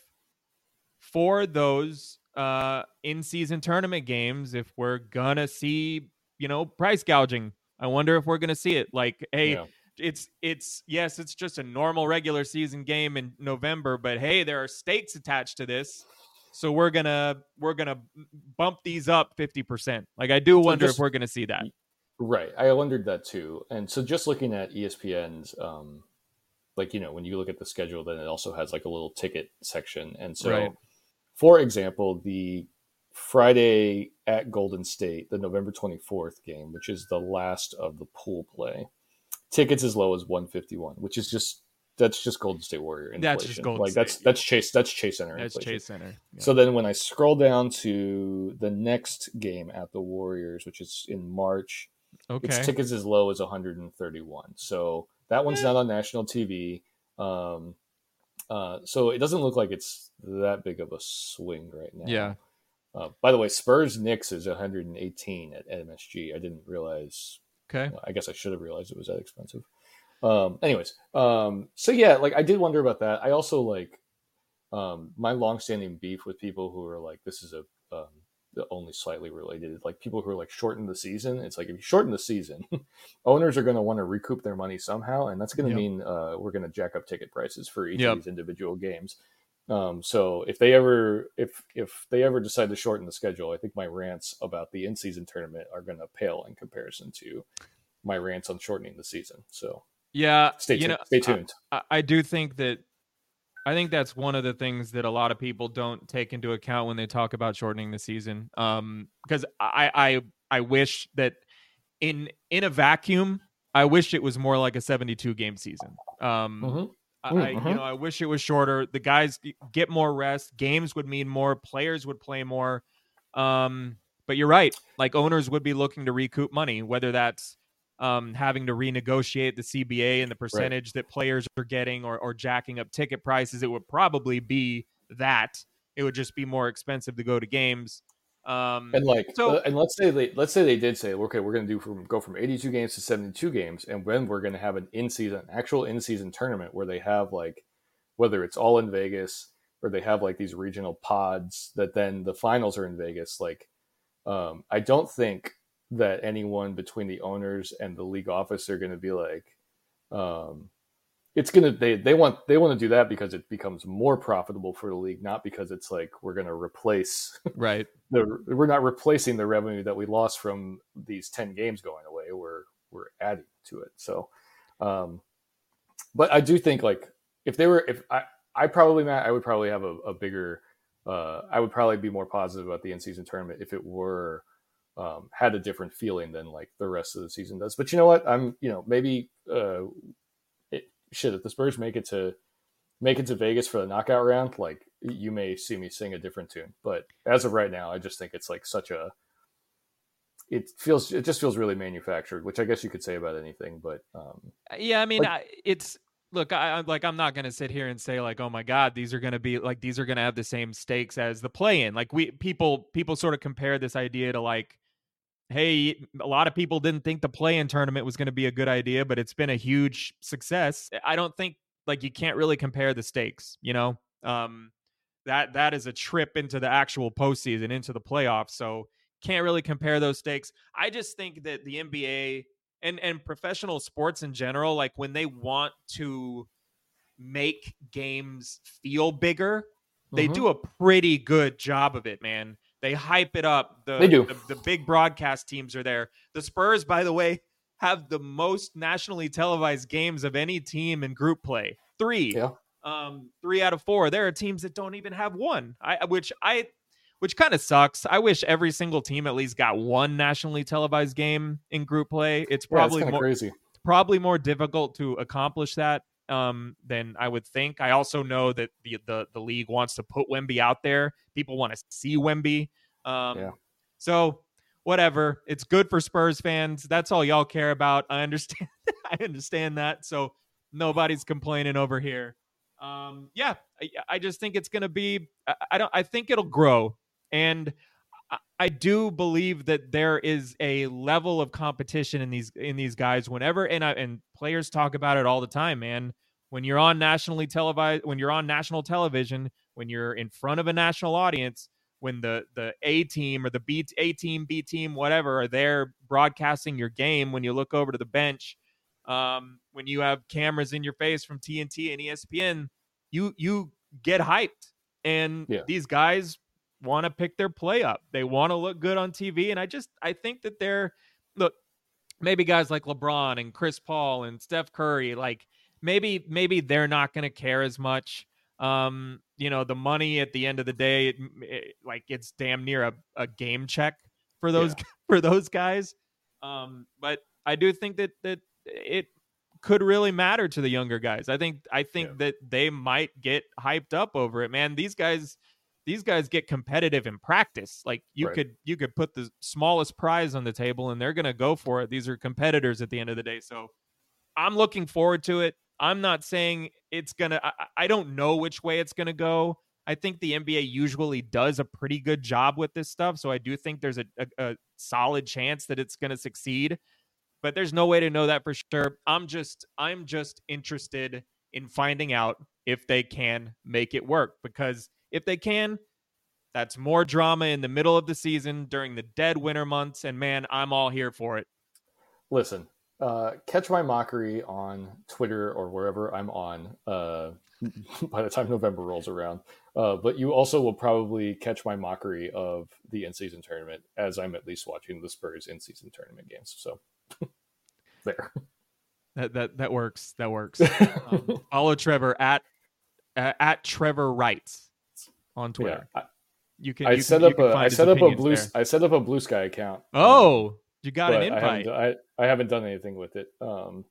for those uh in-season tournament games if we're gonna see you know price gouging. I wonder if we're gonna see it. Like hey Yeah. it's it's yes it's just a normal regular season game in november but hey there are stakes attached to this. So we're gonna we're gonna bump these up 50% like i do wonder just- if we're gonna see that Right. I wondered that too. And so just looking at ESPN's, um, like, you know, when you look at the schedule, then it also has like a little ticket section. And so, Right. for example, the Friday at Golden State, the November 24th game, which is the last of the pool play, tickets as low as 151, which is just, that's just Golden State Warrior inflation. That's just Golden like that's, State, that's Chase, that's Chase Center that's inflation. chase center Yeah. So then when I scroll down to the next game at the Warriors, which is in March, okay its tickets as low as 131. So that one's not on national TV. Um, uh, so it doesn't look like it's that big of a swing right now. yeah Uh, by the way, Spurs Knicks is 118 at MSG. I didn't realize. okay I guess I should have realized it was that expensive. Um, anyways, um, so yeah, like I did wonder about that. I also like um, my longstanding beef with people who are like, this is a um, only slightly related, like people who are like shorten the season. It's like if you shorten the season, owners are going to want to recoup their money somehow, and that's going to Yep. mean uh, we're going to jack up ticket prices for each Yep. of these individual games. Um, so if they ever if if they ever decide to shorten the schedule, I think my rants about the in season tournament are going to pale in comparison to my rants on shortening the season. So yeah stay you tuned. know, stay tuned. I, I do think that I think that's one of the things that a lot of people don't take into account when they talk about shortening the season. Um, because I, I I wish that in in a vacuum, I wish it was more like a 72 game season. Um, Mhm. I, Mm, I- you mhm. know, I wish it was shorter. The guys get more rest. Games would mean more. Players would play more. Um, but you're right. Like owners would be looking to recoup money, whether that's um, having to renegotiate the CBA and the percentage that players are getting, or or jacking up ticket prices. It would probably be that. It would just be more expensive to go to games. Um, And like, So- uh, and let's say they let's say they did say, okay, we're going to do from go from 82 games to 72 games, and when we're going to have an in season, actual in season tournament where they have like whether it's all in Vegas or they have like these regional pods that then the finals are in Vegas. Like, um, I don't think that anyone between the owners and the league office are going to be like, um, it's gonna they they want they want to do that because it becomes more profitable for the league, not because it's like we're going to replace right the we're not replacing the revenue that we lost from these ten games going away. We're we're adding to it. So, um, but I do think like if they were if I I probably Matt I would probably have a, a bigger uh, I would probably be more positive about the in season tournament if it were um, had a different feeling than like the rest of the season does. But you know what? I'm you know maybe uh, it, shit, if the Spurs make it to make it to Vegas for the knockout round, like you may see me sing a different tune. But as of right now, I just think it's like such a it feels it just feels really manufactured, which I guess you could say about anything. But um, yeah, I mean, like, I, it's look, I, I'm like I'm not gonna sit here and say like, oh my god, these are gonna be like these are gonna have the same stakes as the play-in. Like we people people sort of compare this idea to like hey, a lot of people didn't think the play in tournament was going to be a good idea, but it's been a huge success. I don't think like you can't really compare the stakes, you know? Um, that that is a trip into the actual postseason, into the playoffs. So can't really compare those stakes. I just think that the NBA and and professional sports in general, like when they want to make games feel bigger, they mm-hmm. do a pretty good job of it, man. They hype it up. The, they do. The, the big broadcast teams are there. The Spurs, by the way, have the most nationally televised games of any team in group play. Three. Yeah. Um, three out of four. There are teams that don't even have one. I which I which kind of sucks. I wish every single team at least got one nationally televised game in group play. It's probably yeah, it's more crazy. Probably more difficult to accomplish that um, than I would think. I also know that the the, the league wants to put Wemby out there. People want to see Wemby. Um, yeah. So whatever, it's good for Spurs fans. That's all y'all care about. I understand. I understand that. So nobody's complaining over here. Um, yeah, I, I just think it's going to be. I, I don't. I think it'll grow, and I, do believe that there is a level of competition in these in these guys. Whenever and I, and players talk about it all the time, man. When you're on nationally televised, when you're on national television, when you're in front of a national audience, when the the A team or the B A team, B team, whatever are there broadcasting your game, when you look over to the bench, um, when you have cameras in your face from TNT and ESPN, you you get hyped, and yeah. these guys want to pick their play up. They want to look good on TV, and I just I think that they're look maybe guys like LeBron and Chris Paul and Steph Curry, like maybe maybe they're not going to care as much. Um, you know, the money at the end of the day, it, it, like it's damn near a, a game check for those Yeah. for those guys. Um, but I do think that that it could really matter to the younger guys. I think I think Yeah. that they might get hyped up over it. Man, these guys these guys get competitive in practice. Like you Right. could you could put the smallest prize on the table and they're going to go for it. These are competitors at the end of the day. So I'm looking forward to it. I'm not saying it's going to I, don't know which way it's going to go. I think the NBA usually does a pretty good job with this stuff, so I do think there's a, a, a solid chance that it's going to succeed. But there's no way to know that for sure. I'm just I'm just interested in finding out if they can make it work because if they can, that's more drama in the middle of the season during the dead winter months. And man, I'm all here for it. Listen, uh, catch my mockery on Twitter or wherever I'm on uh, by the time November rolls around. Uh, but you also will probably catch my mockery of the in-season tournament as I'm at least watching the Spurs in-season tournament games. So there. That that that works. That works. Um, follow Trevor at uh, at Trevor Wrights on yeah, Twitter. I, You can. I you set can, up a I set up a blue there. I set up a Blue Sky account. Oh, you got an but I haven't, invite. I, I haven't done anything with it. Um,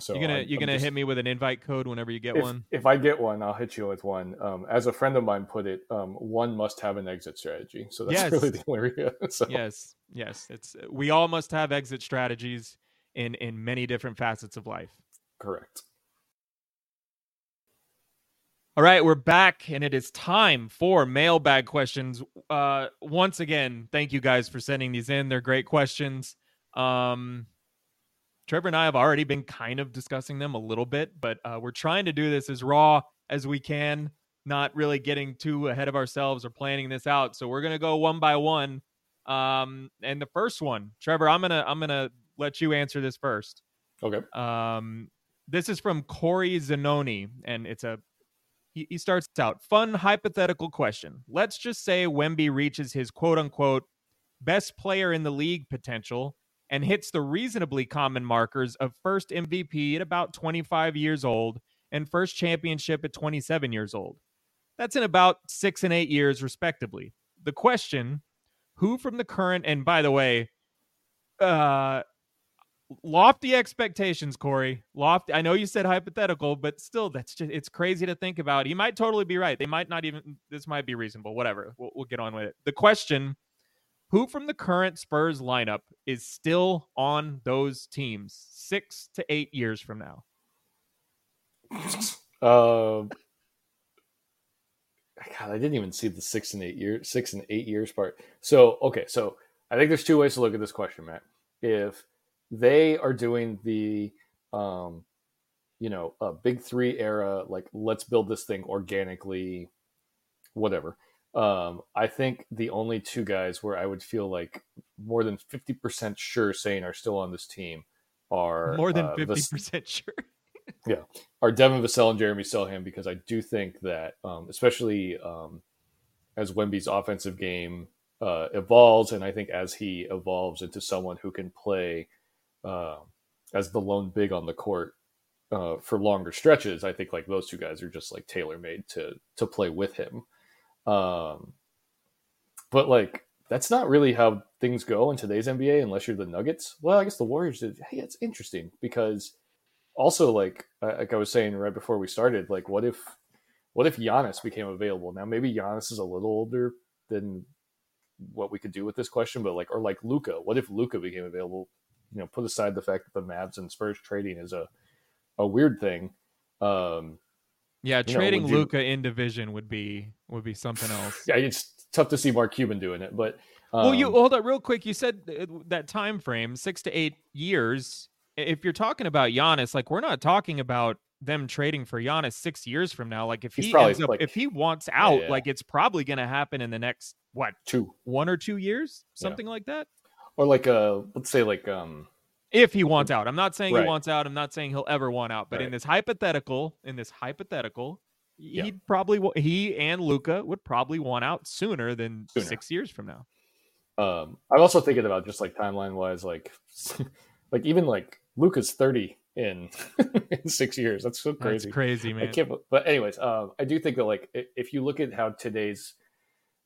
so you're gonna I'm- you're I'm gonna just- hit me with an invite code whenever you get if, one. if I get one, I'll hit you with one. Um, as a friend of mine put it, um, one must have an exit strategy. So that's Yes. really the only reason. So Yes, yes. It's we all must have exit strategies in in many different facets of life. correct. All right, we're back, and it is time for mailbag questions. Uh, once again, thank you guys for sending these in. They're great questions. Um, Trevor and I have already been kind of discussing them a little bit, but uh, we're trying to do this as raw as we can, not really getting too ahead of ourselves or planning this out. So we're gonna go one by one. Um, and the first one, Trevor, I'm gonna I'm gonna let you answer this first. Okay. Um, this is from Corey Zanoni, and it's a he, starts out fun hypothetical question. Let's just say Wemby reaches his quote unquote best player in the league potential and hits the reasonably common markers of first MVP at about 25 years old and first championship at 27 years old. That's in about six and eight years, respectively. The question who from the current, and by the way, uh, lofty expectations, Corey. Lofty. I know you said hypothetical, but still, that's just it's crazy to think about. He might totally be right. They might not even. This might be reasonable. Whatever. We'll, we'll get on with it. The question: Who from the current Spurs lineup is still on those teams six to eight years from now? Uh, God, I didn't even see the six and eight years, six and eight years part. So, okay, so I think there's two ways to look at this question, Matt. If they are doing the, um, you know, a big three era, like let's build this thing organically, whatever. Um, I think the only two guys where I would feel like more than fifty percent sure saying are still on this team are More than uh, fifty Vas- percent sure. Yeah are Devin Vassell and Jeremy Sochan because I do think that, um, especially um, as Wemby's offensive game uh, evolves, and I think as he evolves into someone who can play uh, as the lone big on the court uh, for longer stretches, I think like those two guys are just like tailor made to to play with him. Um, but like that's not really how things go in today's NBA unless you're the Nuggets. Well, I guess the Warriors did. Hey, it's interesting because also like like I was saying right before we started, like what if what if Giannis became available? Now maybe Giannis is a little older than what we could do with this question, but like or like Luka, what if Luka became available? You know, put aside the fact that the Mavs and Spurs trading is a a weird thing. Um, Yeah, You know, trading Luka in division would be would be something else. yeah, it's tough to see Mark Cuban doing it, but um, well, you hold up real quick. You said that time frame, six to eight years. If you're talking about Giannis, like we're not talking about them trading for Giannis six years from now. Like if He's he ends up, like- if he wants out, yeah. like it's probably going to happen in the next what two one or two years, Yeah. something like that. Or like a let's say like um If he wants out, I'm not saying Right. he wants out. I'm not saying he'll ever want out. But in this hypothetical, in this hypothetical, Yeah. he'd probably he and Luka would probably want out sooner than Sooner. six years from now. um I'm also thinking about just like timeline wise, like like even like Luka's 30 in in six years. That's so crazy. That's crazy, I man. can't. But anyways, um, I do think that like if you look at how today's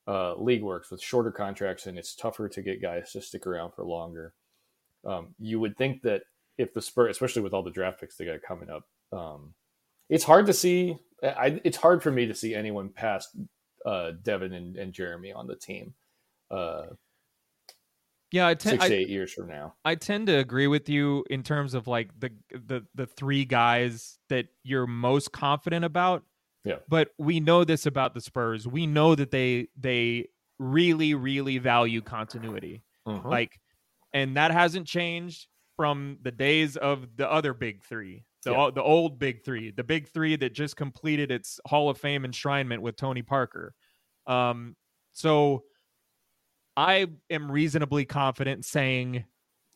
uh, league works with shorter contracts and it's tougher to get guys to stick around for longer, um, you would think that if the Spurs, especially with all the draft picks they got coming up, um, it's hard to see. I, it's hard for me to see anyone past uh, Devin and, and Jeremy on the team uh, Yeah, I, ten- six to eight years from now. I tend to agree with you in terms of like the the the three guys that you're most confident about. Yeah. But we know this about the Spurs. We know that they they really really value continuity. Mhm. Like and that hasn't changed from the days of the other big 3. The Yeah. the old big 3, the big 3 that just completed its Hall of Fame enshrinement with Tony Parker. Um so I am reasonably confident saying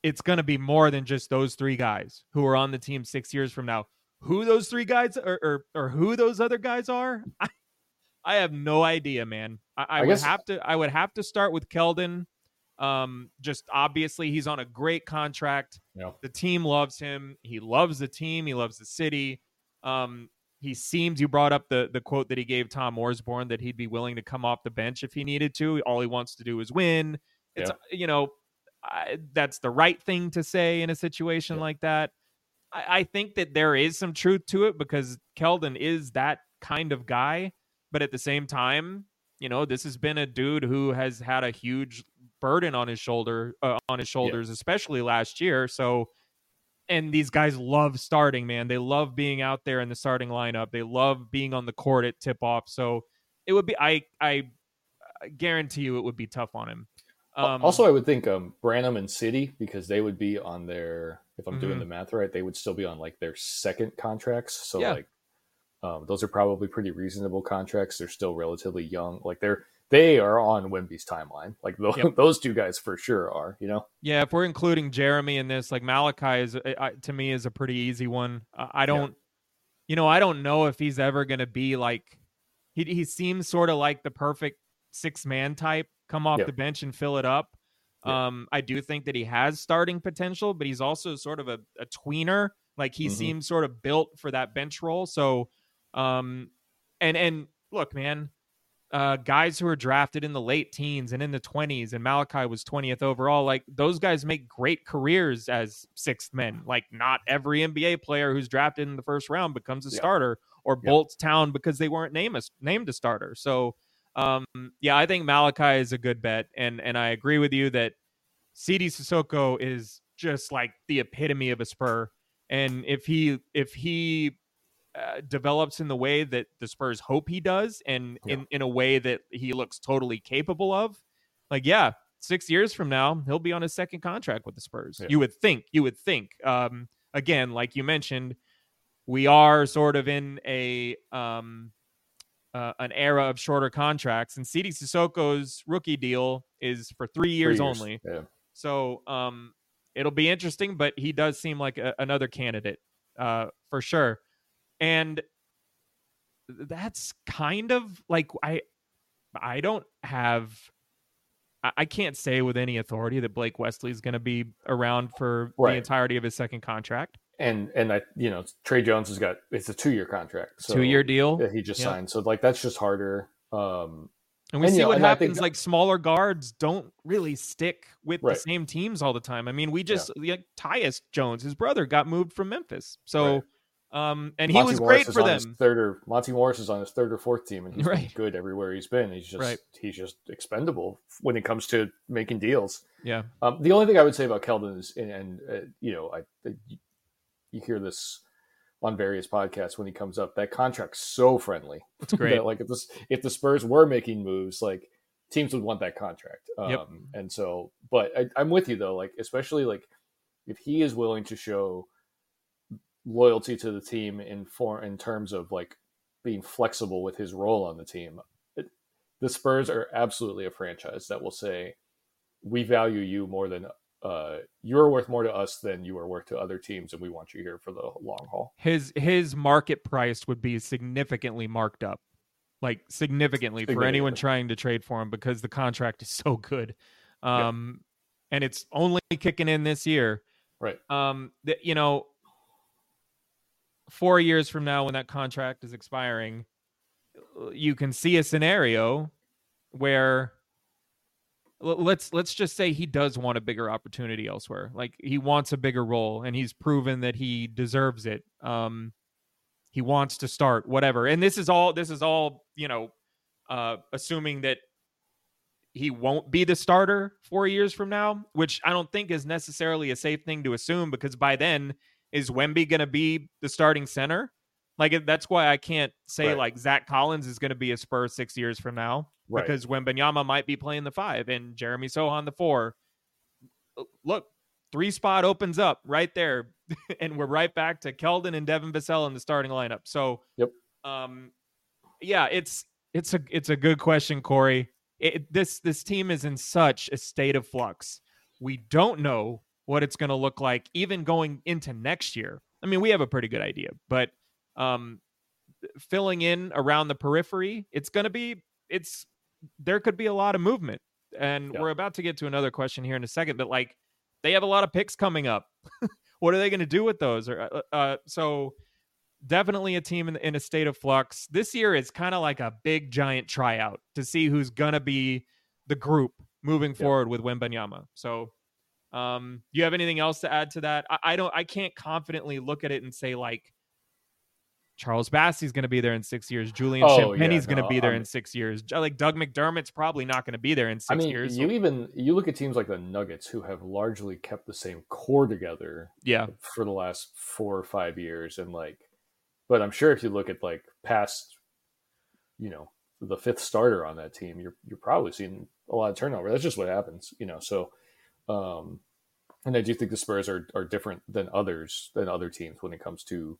it's going to be more than just those three guys who are on the team six years from now. Who those three guys or or, or who those other guys are, I, I have no idea, man. I, I, I would guess- have to I would have to start with Keldon. Um, just obviously he's on a great contract. Yeah. The team loves him. He loves the team. He loves the city. Um, he seems you brought up the the quote that he gave Tom Orsborn that he'd be willing to come off the bench if he needed to. All he wants to do is win. It's you know I, that's the right thing to say in a situation Yeah. like that. I, I think that there is some truth to it because Keldon is that kind of guy, but at the same time, you know, this has been a dude who has had a huge burden on his shoulder uh, on his shoulders, especially last year. So and these guys love starting, man. They love being out there in the starting lineup. They love being on the court at tip off. So it would be I I guarantee you it would be tough on him. Um, also, I would think um, Branham and Sidy because they would be on their. If I'm doing Mhm. the math right, they would still be on like their second contracts. So Yeah. like, Um, those are probably pretty reasonable contracts. They're still relatively young. Like they're they are on Wemby's timeline. Like those, Yep. those two guys for sure are. You know. Yeah, if we're including Jeremy in this, like Malaki is uh, to me is a pretty easy one. Uh, I don't, you know, I don't know if he's ever going to be like he he seems sort of like the perfect six man type. Come off Yep. the bench and fill it up. Yep. Um, I do think that he has starting potential, but he's also sort of a, a tweener. Like he Mhm. seems sort of built for that bench role. So, um, and and look, man, uh, guys who are drafted in the late teens and in the 20s, and Malaki was 20th overall. Like those guys make great careers as sixth men. Like not every NBA player who's drafted in the first round becomes a Yeah. starter or Yeah. bolts town because they weren't named a, named a starter. So, um, yeah, I think Malaki is a good bet, and and I agree with you that Sidy Cissoko is just like the epitome of a Spur. And if he if he uh, develops in the way that the Spurs hope he does, and Yeah. in in a way that he looks totally capable of, like yeah, six years from now he'll be on his second contract with the Spurs. Yeah. You would think. You would think. Um, again, like you mentioned, we are sort of in a um uh, an era of shorter contracts, and Sidy Cissoko's rookie deal is for three years, Three only. Yeah. So um, it'll be interesting, but he does seem like a, another candidate uh, for sure. And that's kind of like I I don't have I, I can't say with any authority that Blake Wesley is going to be around for Right. the entirety of his second contract. And and I you know Trey Jones has got it's a two year contract. So Two year deal. that he just Yeah. signed. So like that's just harder. Um, And we And, see know, what I think happens. like smaller guards don't really stick with the same teams all the time. I mean, we just like Tyus Jones, his brother, got moved from Memphis, so um, and he was Morris great for them. third or Monte Morris is on his third or fourth team, and he's Right. good everywhere he's been. He's just Right. he's just expendable when it comes to making deals. Yeah, Um, the only thing I would say about Keldon is, and, and uh, you know, I you hear this on various podcasts when he comes up. That contract's so friendly. it's great. like if this if the Spurs were making moves, like teams would want that contract. Um, Yep. And so, but I, I'm with you though. Like especially like if he is willing to show loyalty to the team in for in terms of like being flexible with his role on the team, it, the Spurs are absolutely a franchise that will say we value you more than uh, you're worth more to us than you are worth to other teams, and we want you here for the long haul. his his market price would be significantly marked up, like significantly for anyone trying to trade for him because the contract is so good, Yeah. um, and it's only kicking in this year. Right. um that you know four years from now when that contract is expiring you can see a scenario where let's let's just say he does want a bigger opportunity elsewhere like he wants a bigger role and he's proven that he deserves it um he wants to start whatever and this is all this is all you know uh assuming that he won't be the starter four years from now, which I don't think is necessarily a safe thing to assume because by then, is Wemby going to be the starting center? Like that's why I can't say Right. like Zach Collins is going to be a Spur six years from now Right. because Wembanyama might be playing the five and Jeremy Sochan the four. Look, three spot opens up right there, and we're right back to Keldon and Devin Vassell in the starting lineup. So, Yep. um, yeah, it's it's a it's a good question, Corey. It, this this team is in such a state of flux. We don't know what it's going to look like even going into next year. I mean, we have a pretty good idea, but um, filling in around the periphery, it's going to be it's there could be a lot of movement. And Yeah. we're about to get to another question here in a second, but like they have a lot of picks coming up. what are they going to do with those? Or uh, uh, so definitely a team in, in a state of flux. This year is kind of like a big giant tryout to see who's going to be the group moving Yeah. forward with Wembanyama. So um you have anything else to add to that? I, I don't I can't confidently look at it and say like Charles Bassey's going to be there in six years. Julian Oh, Champagne's yeah, going to be there I'm- in six years. Like Doug McDermott's probably not going to be there in six I mean, years. you even you look at teams like the Nuggets who have largely kept the same core together yeah, for the last four or five years, and like, but I'm sure if you look at like past, you know, the fifth starter on that team, you're you're probably seeing a lot of turnover. That's just what happens, you know. So, um, and I do think the Spurs are are different than others than other teams when it comes to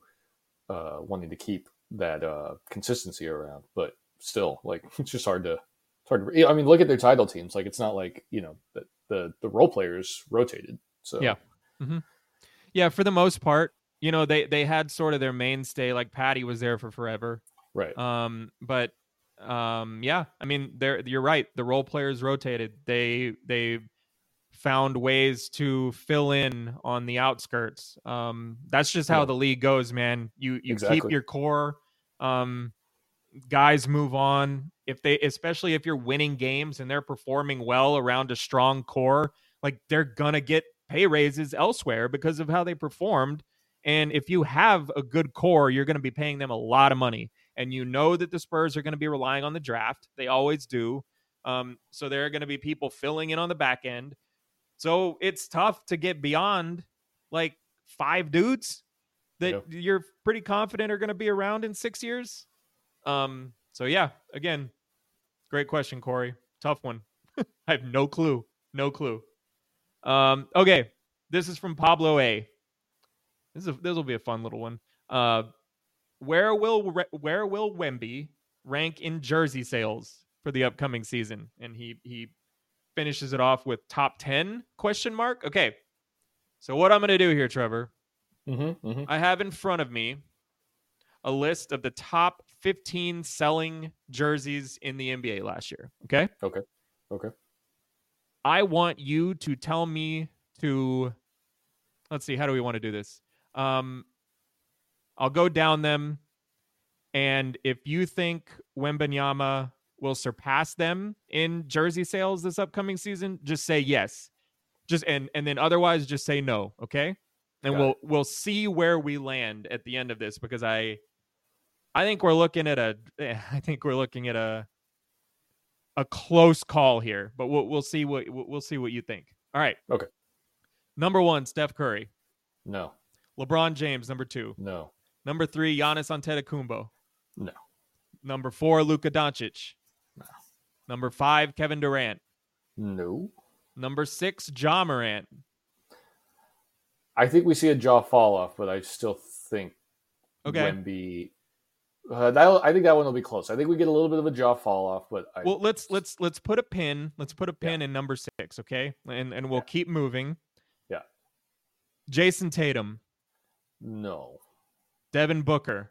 uh, wanting to keep that uh, consistency around. But still, like it's just hard to it's hard to. I mean, look at their title teams. Like it's not like you know the the, the role players rotated. So Yeah. mm-hmm. Yeah, for the most part, you know, they they had sort of their mainstay. Like Patty was there for forever. right. Um, but um, yeah, I mean, they're you're right. The role players rotated. They they found ways to fill in on the outskirts. Um, that's just how Yeah. the league goes, man. You you keep your core. Um, guys move on if they, especially if you're winning games and they're performing well around a strong core. Like they're gonna get pay raises elsewhere because of how they performed. And if you have a good core, you're going to be paying them a lot of money. And you know that the Spurs are going to be relying on the draft. They always do. Um, so there are going to be people filling in on the back end. So it's tough to get beyond like five dudes that Yep. you're pretty confident are going to be around in six years. Um, so yeah, again, great question, Corey. Tough one. I have no clue. No clue. Um, okay, this is from Pablo A. This is this will be a fun little one. Uh, where will where will Wemby rank in jersey sales for the upcoming season? And he he finishes it off with top ten question mark. Okay, so what I'm gonna do here, Trevor, Mm-hmm, mm-hmm. I have in front of me a list of the top 15 selling jerseys in the NBA last year. Okay. Okay. Okay. I want you to tell me to let's see, how do we want to do this? Um I'll go down them and if you think Wembanyama will surpass them in jersey sales this upcoming season, just say yes. Just and and then otherwise just say no, okay? And Got we'll it. we'll see where we land at the end of this because I I think we're looking at a I think we're looking at a a close call here, but we'll we'll see what we'll we'll see what you think. All right. Okay. Number one, Steph Curry. No. LeBron James, number two. No. Number three, Giannis Antetokounmpo. No. Number four, Luka Doncic. Number five, Kevin Durant. No. Number six, Ja Morant. I think we see a Ja fall off, but I still think Okay. Wemby. Uh, that I think that one will be close. I think we get a little bit of a Ja fall off, but I, Well, let's let's let's put a pin. Let's put a pin in number six, okay? And and we'll Yeah. keep moving. Yeah. Jayson Tatum, no, Devin Booker,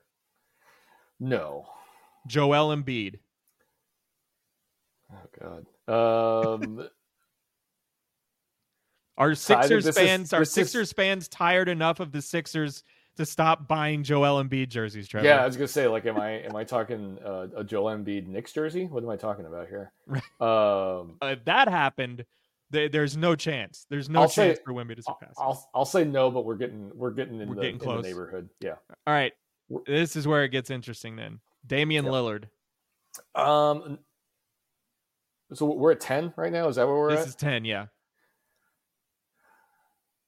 no. Joel Embiid. Oh God. Um, Are So I think Sixers this is- fans are this is- Sixers fans tired enough of the Sixers to stop buying Joel Embiid jerseys, Trevor? yeah, I was gonna say, like, am I am I talking uh, a Joel Embiid Knicks jersey? What am I talking about here? Um, Uh, if that happened, th- there's no chance. There's no I'll say- chance for Wemby to I'll, surpass. I'll I'll say no, but we're getting we're getting in, We're the, getting in close. the neighborhood. Yeah. All right, We're- this is where it gets interesting. Then Damian Yep. Lillard. Um. So we're at ten right now. Is that where we're This at? is ten. Yeah.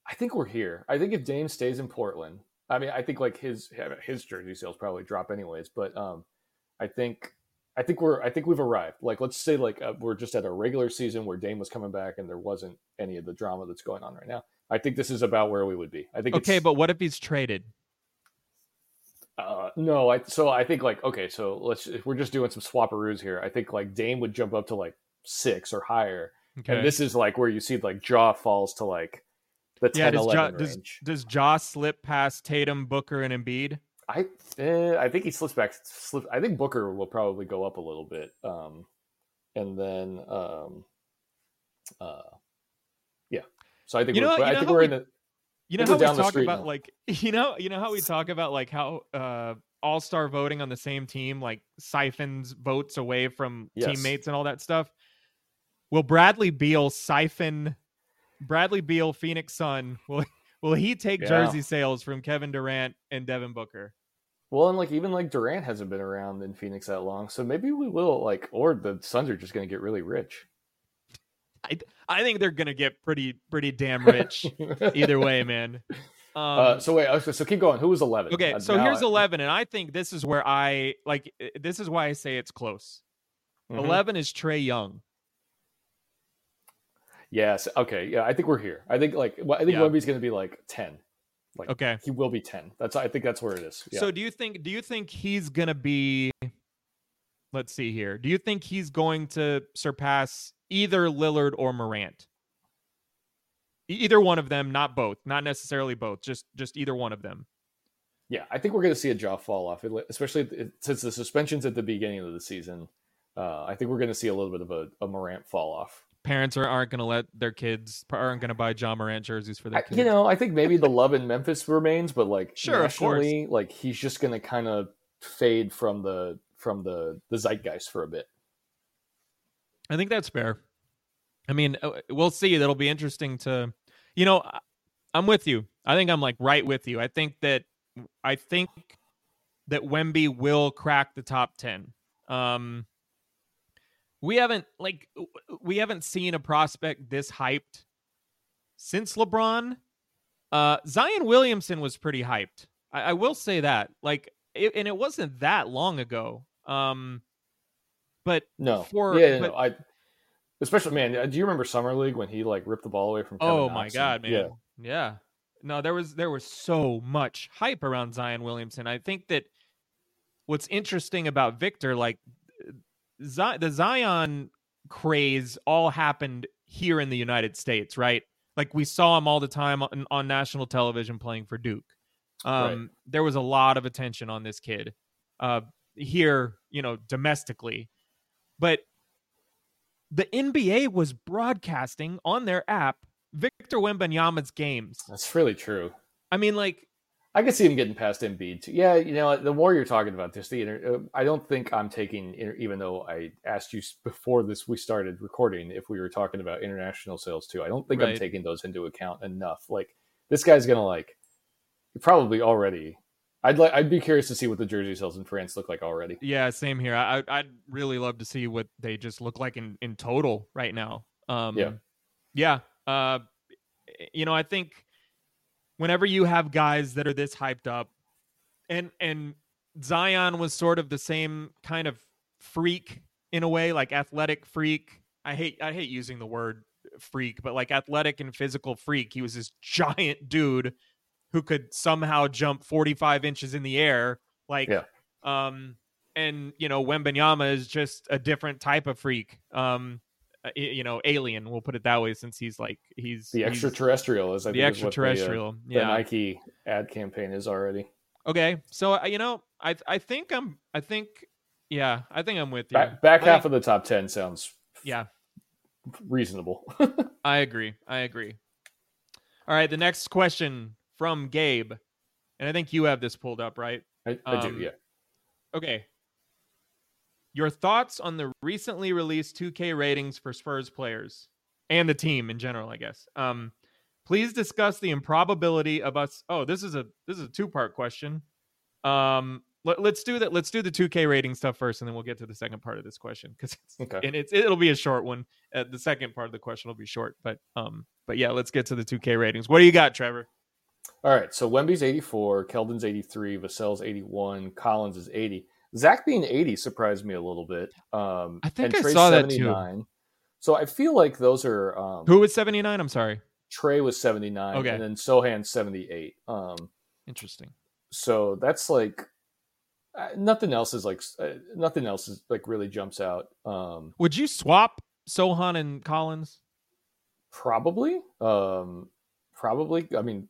I think we're here. I think if Dame stays in Portland, I mean, I think like his his jersey sales probably drop anyways. But um, I think I think we're I think we've arrived. Like, let's say like uh, we're just at a regular season where Dame was coming back and there wasn't any of the drama that's going on right now. I think this is about where we would be. I think. Okay, but what if he's traded? uh, no, I so I think like okay, so let's if we're just doing some swapperoos here. I think like Dame would jump up to like six or higher, Okay. and this is like where you see like Ja falls to like the 10, yeah. Does Ja, 11 does range. does Ja slip past Tatum, Booker, and Embiid? I eh, I think he slips back. Slip, I think Booker will probably go up a little bit, um, and then um, uh, yeah. So I think You know- we're, I think we're we- in the You know how we talk about now. like you know you know how we talk about like how uh all star voting on the same team like siphons votes away from Yes. teammates and all that stuff. Will Bradley Beal siphon Bradley Beal, Phoenix Sun? Will will he take Yeah. jersey sales from Kevin Durant and Devin Booker? well, and like even like Durant hasn't been around in Phoenix that long, so maybe we will like, or the Suns are just going to get really rich. I I think they're gonna get pretty pretty damn rich either way, man. Um, uh, so wait, okay, so keep going. Who was eleven? Okay, Uh, so here's I- 11, and I think this is where I like. This is why I say it's close. Mhm. 11 is Trae Young. Yes. Okay. Yeah, I think we're here. I think like I think Yeah. Wemby's going to be like ten. Like Okay. he will be ten. That's I think that's where it is. Yeah. So do you think do you think he's gonna be let's see here. Do you think he's going to surpass either Lillard or Morant? Either one of them, not both, not necessarily both, just just either one of them. Yeah, I think we're going to see a Ja fall off, especially since the suspensions at the beginning of the season. Uh, I think we're going to see a little bit of a, a Morant fall off. Parents are, aren't going to let their kids aren't going to buy Ja Morant jerseys for their I, kids. you know, I think maybe the love in Memphis remains, but like Sure, of course. nationally, like he's just going to kind of fade from the from the the zeitgeist for a bit. I think that's fair. I mean, uh, we'll see. That'll be interesting to, you know, I- I'm with you. I think I'm like right with you. I think that I think that Wemby will crack the top 10. Um we haven't like we haven't seen a prospect this hyped since LeBron. Uh Zion Williamson was pretty hyped. I, I will say that. Like it, and it wasn't that long ago. Um but No, For- yeah, but- no, I especially man. uh, Do you remember summer league when he like ripped the ball away from? Kevin Oh my god, and- man. Yeah, Yeah. No, there was there was so much hype around Zion Williamson. I think that what's interesting about Victor, like Zi- the Zion craze, all happened here in the United States, right? Like we saw him all the time on, on national television playing for Duke. Um, Right. There was a lot of attention on this kid uh, here, you know, domestically, but the NBA was broadcasting on their app Victor Wembanyama's games. that's really true. I mean, like, I could see him getting past Embiid too. Yeah, you know, the more you're talking about this, the inter- uh, I don't think I'm taking, even though I asked you before this we started recording if we were talking about international sales too. I don't think I'm taking those into account enough. Like this guy's gonna like probably already. I'd like. I'd be curious to see what the jersey sales in France look like already. yeah, same here. I, I'd really love to see what they just look like in, in total right now. Um, Yeah. Yeah. Uh, you know, I think whenever you have guys that are this hyped up, and and Zion was sort of the same kind of freak in a way, like athletic freak. I hate I hate using the word freak, but like athletic and physical freak. He was this giant dude who could somehow jump 45 inches in the air. Like, Yeah. um, and you know, Wembanyama is just a different type of freak. Um, you know, alien. We'll put it that way, since he's like he's The he's extraterrestrial is I the think is what the, uh, extraterrestrial. the. Nike ad campaign is already. Okay, so uh, you know, I I think I'm I think yeah, I think I'm with you. Back, back half think- of the top ten sounds yeah, reasonable. I agree. I agree. All right, the next question from Gabe, and I think you have this pulled up, right? I, I do, Um, yeah. Okay. Your thoughts on the recently released 2K ratings for Spurs players and the team in general, I guess. Um, please discuss the improbability of us. Oh, this is a this is a two part question. Um, let, us do that. Let's do the 2K rating stuff first, and then we'll get to the second part of this question because Okay. and it's it'll be a short one. Uh, the second part of the question will be short, but um, but yeah, let's get to the 2K ratings. What do you got, Trevor? All right, so Wemby's 84, Keldon's 83, Vassell's 81, Collins is 80. Zach being 80 surprised me a little bit. Um, I think and I Tre's saw that too. 79. So I feel like those are um, Who was 79? I'm sorry. Tre was 79, Okay. and then Sochan 78. Um, Interesting. so that's like uh, nothing else is like uh, nothing else is like really jumps out. Um, Would you swap Sochan and Collins? probably, um, probably. I mean,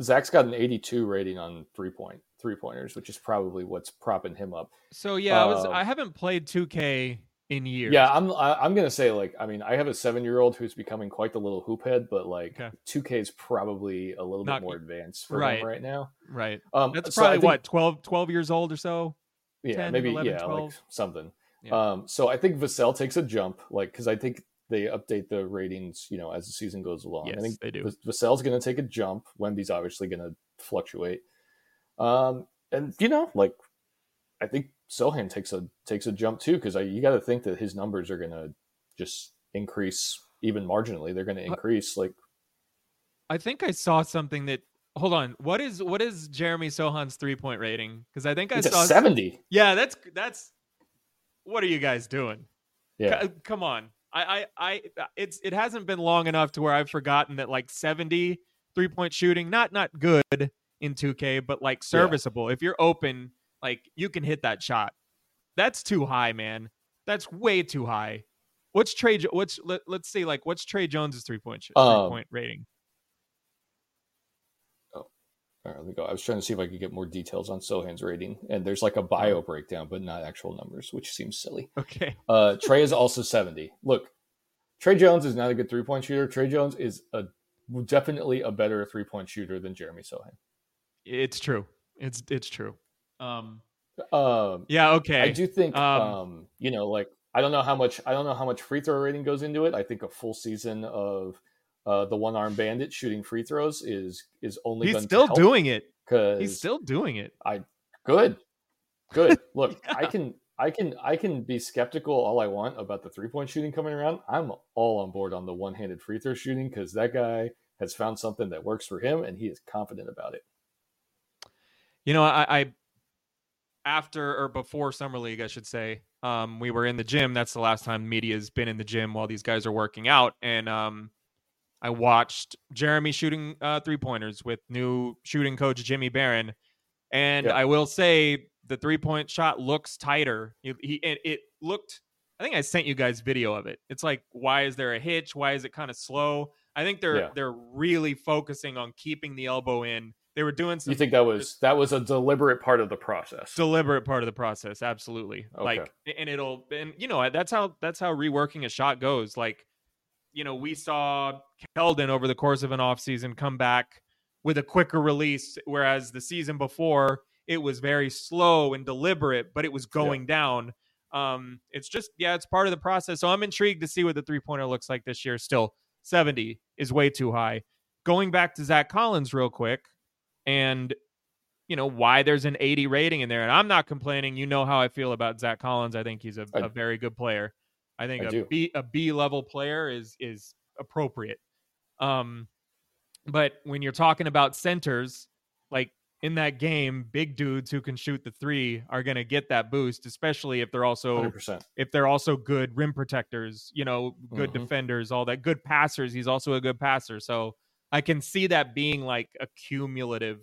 Zach's got an 82 rating on three point three pointers, which is probably what's propping him up. So yeah, I was Uh, I haven't played 2K in years. Yeah, I'm I, I'm gonna say like I mean I have a seven year old who's becoming quite the little hoop head, but like Okay. 2K is probably a little Not- bit more advanced for right. him right now. right. Um, That's so probably think- what 12, 12 years old or so. yeah 10, maybe 11, yeah like something. Yeah. Um, so I think Vassell takes a jump like because I think they update the ratings you know as the season goes along. Yes, I think they do. Vas- Vassell's gonna take a jump. Wemby's obviously gonna fluctuate. Um, and you know like I think Sochan takes a takes a jump too because you got to think that his numbers are gonna just increase even marginally. They're gonna increase like I think I saw something that. Hold on. What is what is Jeremy Sochan's three point rating? Because I think I it's saw seventy. Yeah, that's that's. What are you guys doing? Yeah, C- come on. I, I, I, it's it hasn't been long enough to where I've forgotten that like 70 three point shooting, not not good, in 2K, but like serviceable. If you're open, like you can hit that shot. That's too high, man. That's way too high. What's Tre? What's let, let's see, like what's Tre Jones's three point sh- three Um, point rating? Oh, all right, let me go. I was trying to see if I could get more details on Sochan's rating, and there's like a bio breakdown, but not actual numbers, which seems silly. Okay, Uh, Tre is also 70. Look, Tre Jones is not a good three point shooter. Tre Jones is a definitely a better three point shooter than Jeremy Sochan. It's true. It's it's true. Um, Um, yeah, okay. I do think, Um, um, you know, like I don't know how much I don't know how much free throw rating goes into it. I think a full season of uh, the one arm bandit shooting free throws is is only He's still doing it. because He's still doing it. I good, good. Look, I can I can I can be skeptical all I want about the three point shooting coming around. I'm all on board on the one handed free throw shooting because that guy has found something that works for him and he is confident about it. You know, I, I after or before summer league, I should say, um, we were in the gym. That's the last time media's been in the gym while these guys are working out, and um, I watched Jeremy shooting uh, three pointers with new shooting coach Jimmy Barron, and Yeah. I will say the three point shot looks tighter. He, he it, it looked. I think I sent you guys video of it. It's like, why is there a hitch? Why is it kind of slow? I think they're Yeah. they're really focusing on keeping the elbow in. They were doing some You think that was that was a deliberate part of the process? deliberate part of the process absolutely. Like and it'll and you know that's how that's how reworking a shot goes. Like you know we saw keldon over the course of an offseason come back with a quicker release whereas the season before it was very slow and deliberate but it was going down. Um it's just yeah it's part of the process. So i'm intrigued to see what the three pointer looks like this year. Still 70 is way too high. Going back to zach collins real quick and you know why there's an 80 rating in there and i'm not complaining you know how i feel about zach collins i think he's a, I- a very good player i think I a do. b a b level player is is appropriate um but when you're talking about centers like in that game big dudes who can shoot the three are going to get that boost especially if they're also 100%. if they're also good rim protectors, you know, good Mhm. defenders, all that, good passers. He's also a good passer. So I can see that being like a cumulative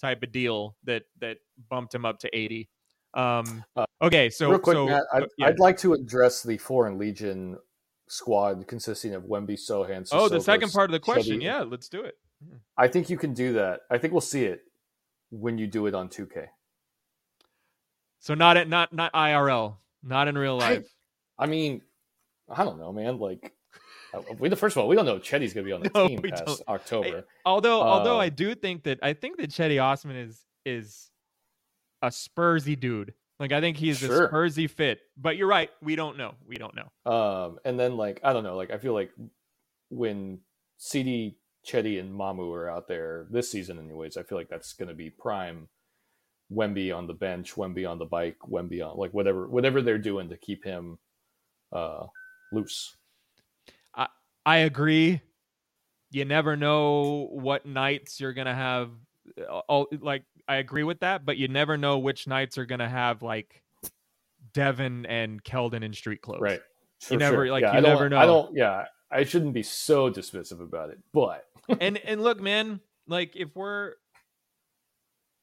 type of deal that that bumped him up to 80. Um Uh, okay, so Real quick, so Matt, I'd, yeah. I'd like to address the Foreign Legion squad consisting of Wemby, Sochan. Oh, the second part of the question. Yeah, let's do it. I think you can do that. I think we'll see it when you do it on 2K. So not at not not IRL, not in real life. I mean, I don't know, man. Like, we the first of all, we don't know Cedi's going to be on the No, team past don't. October. although although uh, I do think that I think that Cedi Osman is is a Spursy dude. Like I think he's Sure. a Spursy fit. But you're right, we don't know. We don't know. Um, and then like I don't know, like I feel like when Sidy, Cedi, and Mamu are out there this season, anyways, I feel like that's going to be prime. Wemby on the bench, Wemby on the bike, Wemby on like whatever whatever they're doing to keep him uh, loose. I agree. You never know what nights you're gonna have. uh, All like I agree with that, but you never know which nights are gonna have like Devin and Keldon in street clothes. Right. You never- like, yeah, you never know. I don't. Yeah, I shouldn't be so dismissive about it, but and and look, man, like if we're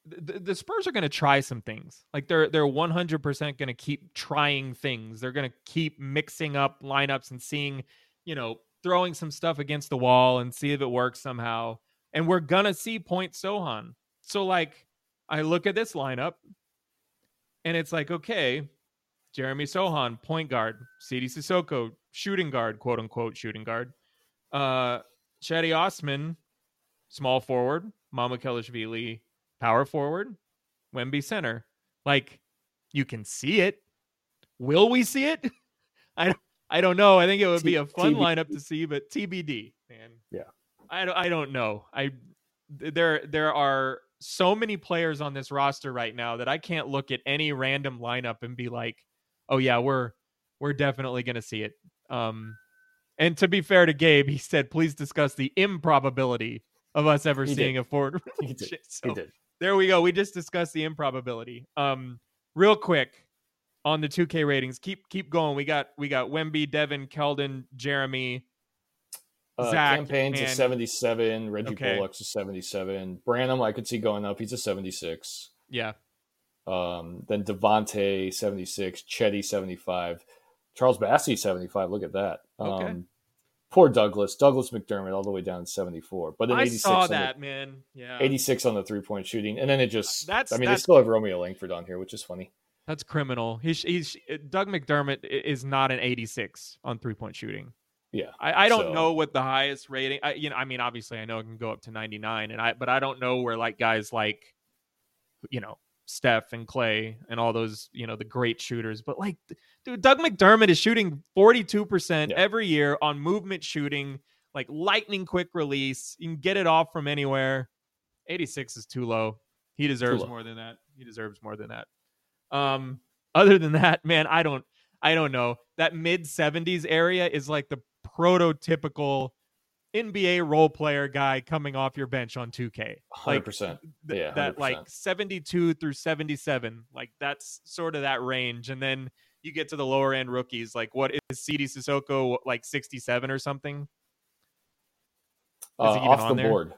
the, the Spurs are going to try some things. Like they're they're 100% going to keep trying things. They're going to keep mixing up lineups and seeing, you know, throwing some stuff against the wall and see if it works somehow. And we're to see point Sochan. So like I look at this lineup and it's like, okay, Jeremy Sochan, point guard, Sidy Cissoko, shooting guard, quote unquote shooting guard. Uh Cedi Osman, small forward, Mamukelashvili, power forward, Wemby center. Like you can see it. Will we see it? I I don't know. I think it would be a fun TBD. lineup to see, but TBD, man. Yeah. I don't I don't know. I there there are so many players on this roster right now that I can't look at any random lineup and be like, "Oh yeah, we're we're definitely going to see it." Um and to be fair to Gabe, he said, "Please discuss the improbability of us ever He seeing did. a forward." he did. Shit, He did. there we go. We just discussed the improbability. Um, real quick on the 2K ratings. Keep keep going. We got we got Wemby, Devin, Keldon, Jeremy. Uh, Zach Champagnie's a 77. Reggie Okay. Bullock's a 77. Branham, I could see going up. He's a 76. Yeah. Um, then Devontae, 76. Cedi, 75. Charles Bassey, 75. Look at that. Okay. Um, poor Douglas. Douglas McDermott all the way down to 74. But then I 86 saw on the- that, man. Yeah. 86 on the three point shooting. And then it just, That's- I mean, that's- they still have Romeo Langford on here, which is funny. That's criminal. He's he's uh, Doug McDermott is not an 86 on three point shooting. Yeah. I, I don't So- know what the highest rating. I, you know, I mean, obviously, I know it can go up to 99, and I but I don't know where like guys like, you know, Steph and Clay and all those, you know, the great shooters. But like, dude, Doug McDermott is shooting 42 percent every year on movement shooting, like lightning quick release. You can get it off from anywhere. 86 is too low. He deserves low. more than that. He deserves more than that. Um, other than that, man, I don't, I don't know. That mid 70s area is like the prototypical NBA role player guy coming off your bench on 2K. Like 100%. th- Yeah, that like 72 through 77, like that's sort of that range. And then you get to the lower end rookies, like what is Sidy Cissoko like 67 or something? Uh, he off the there? board.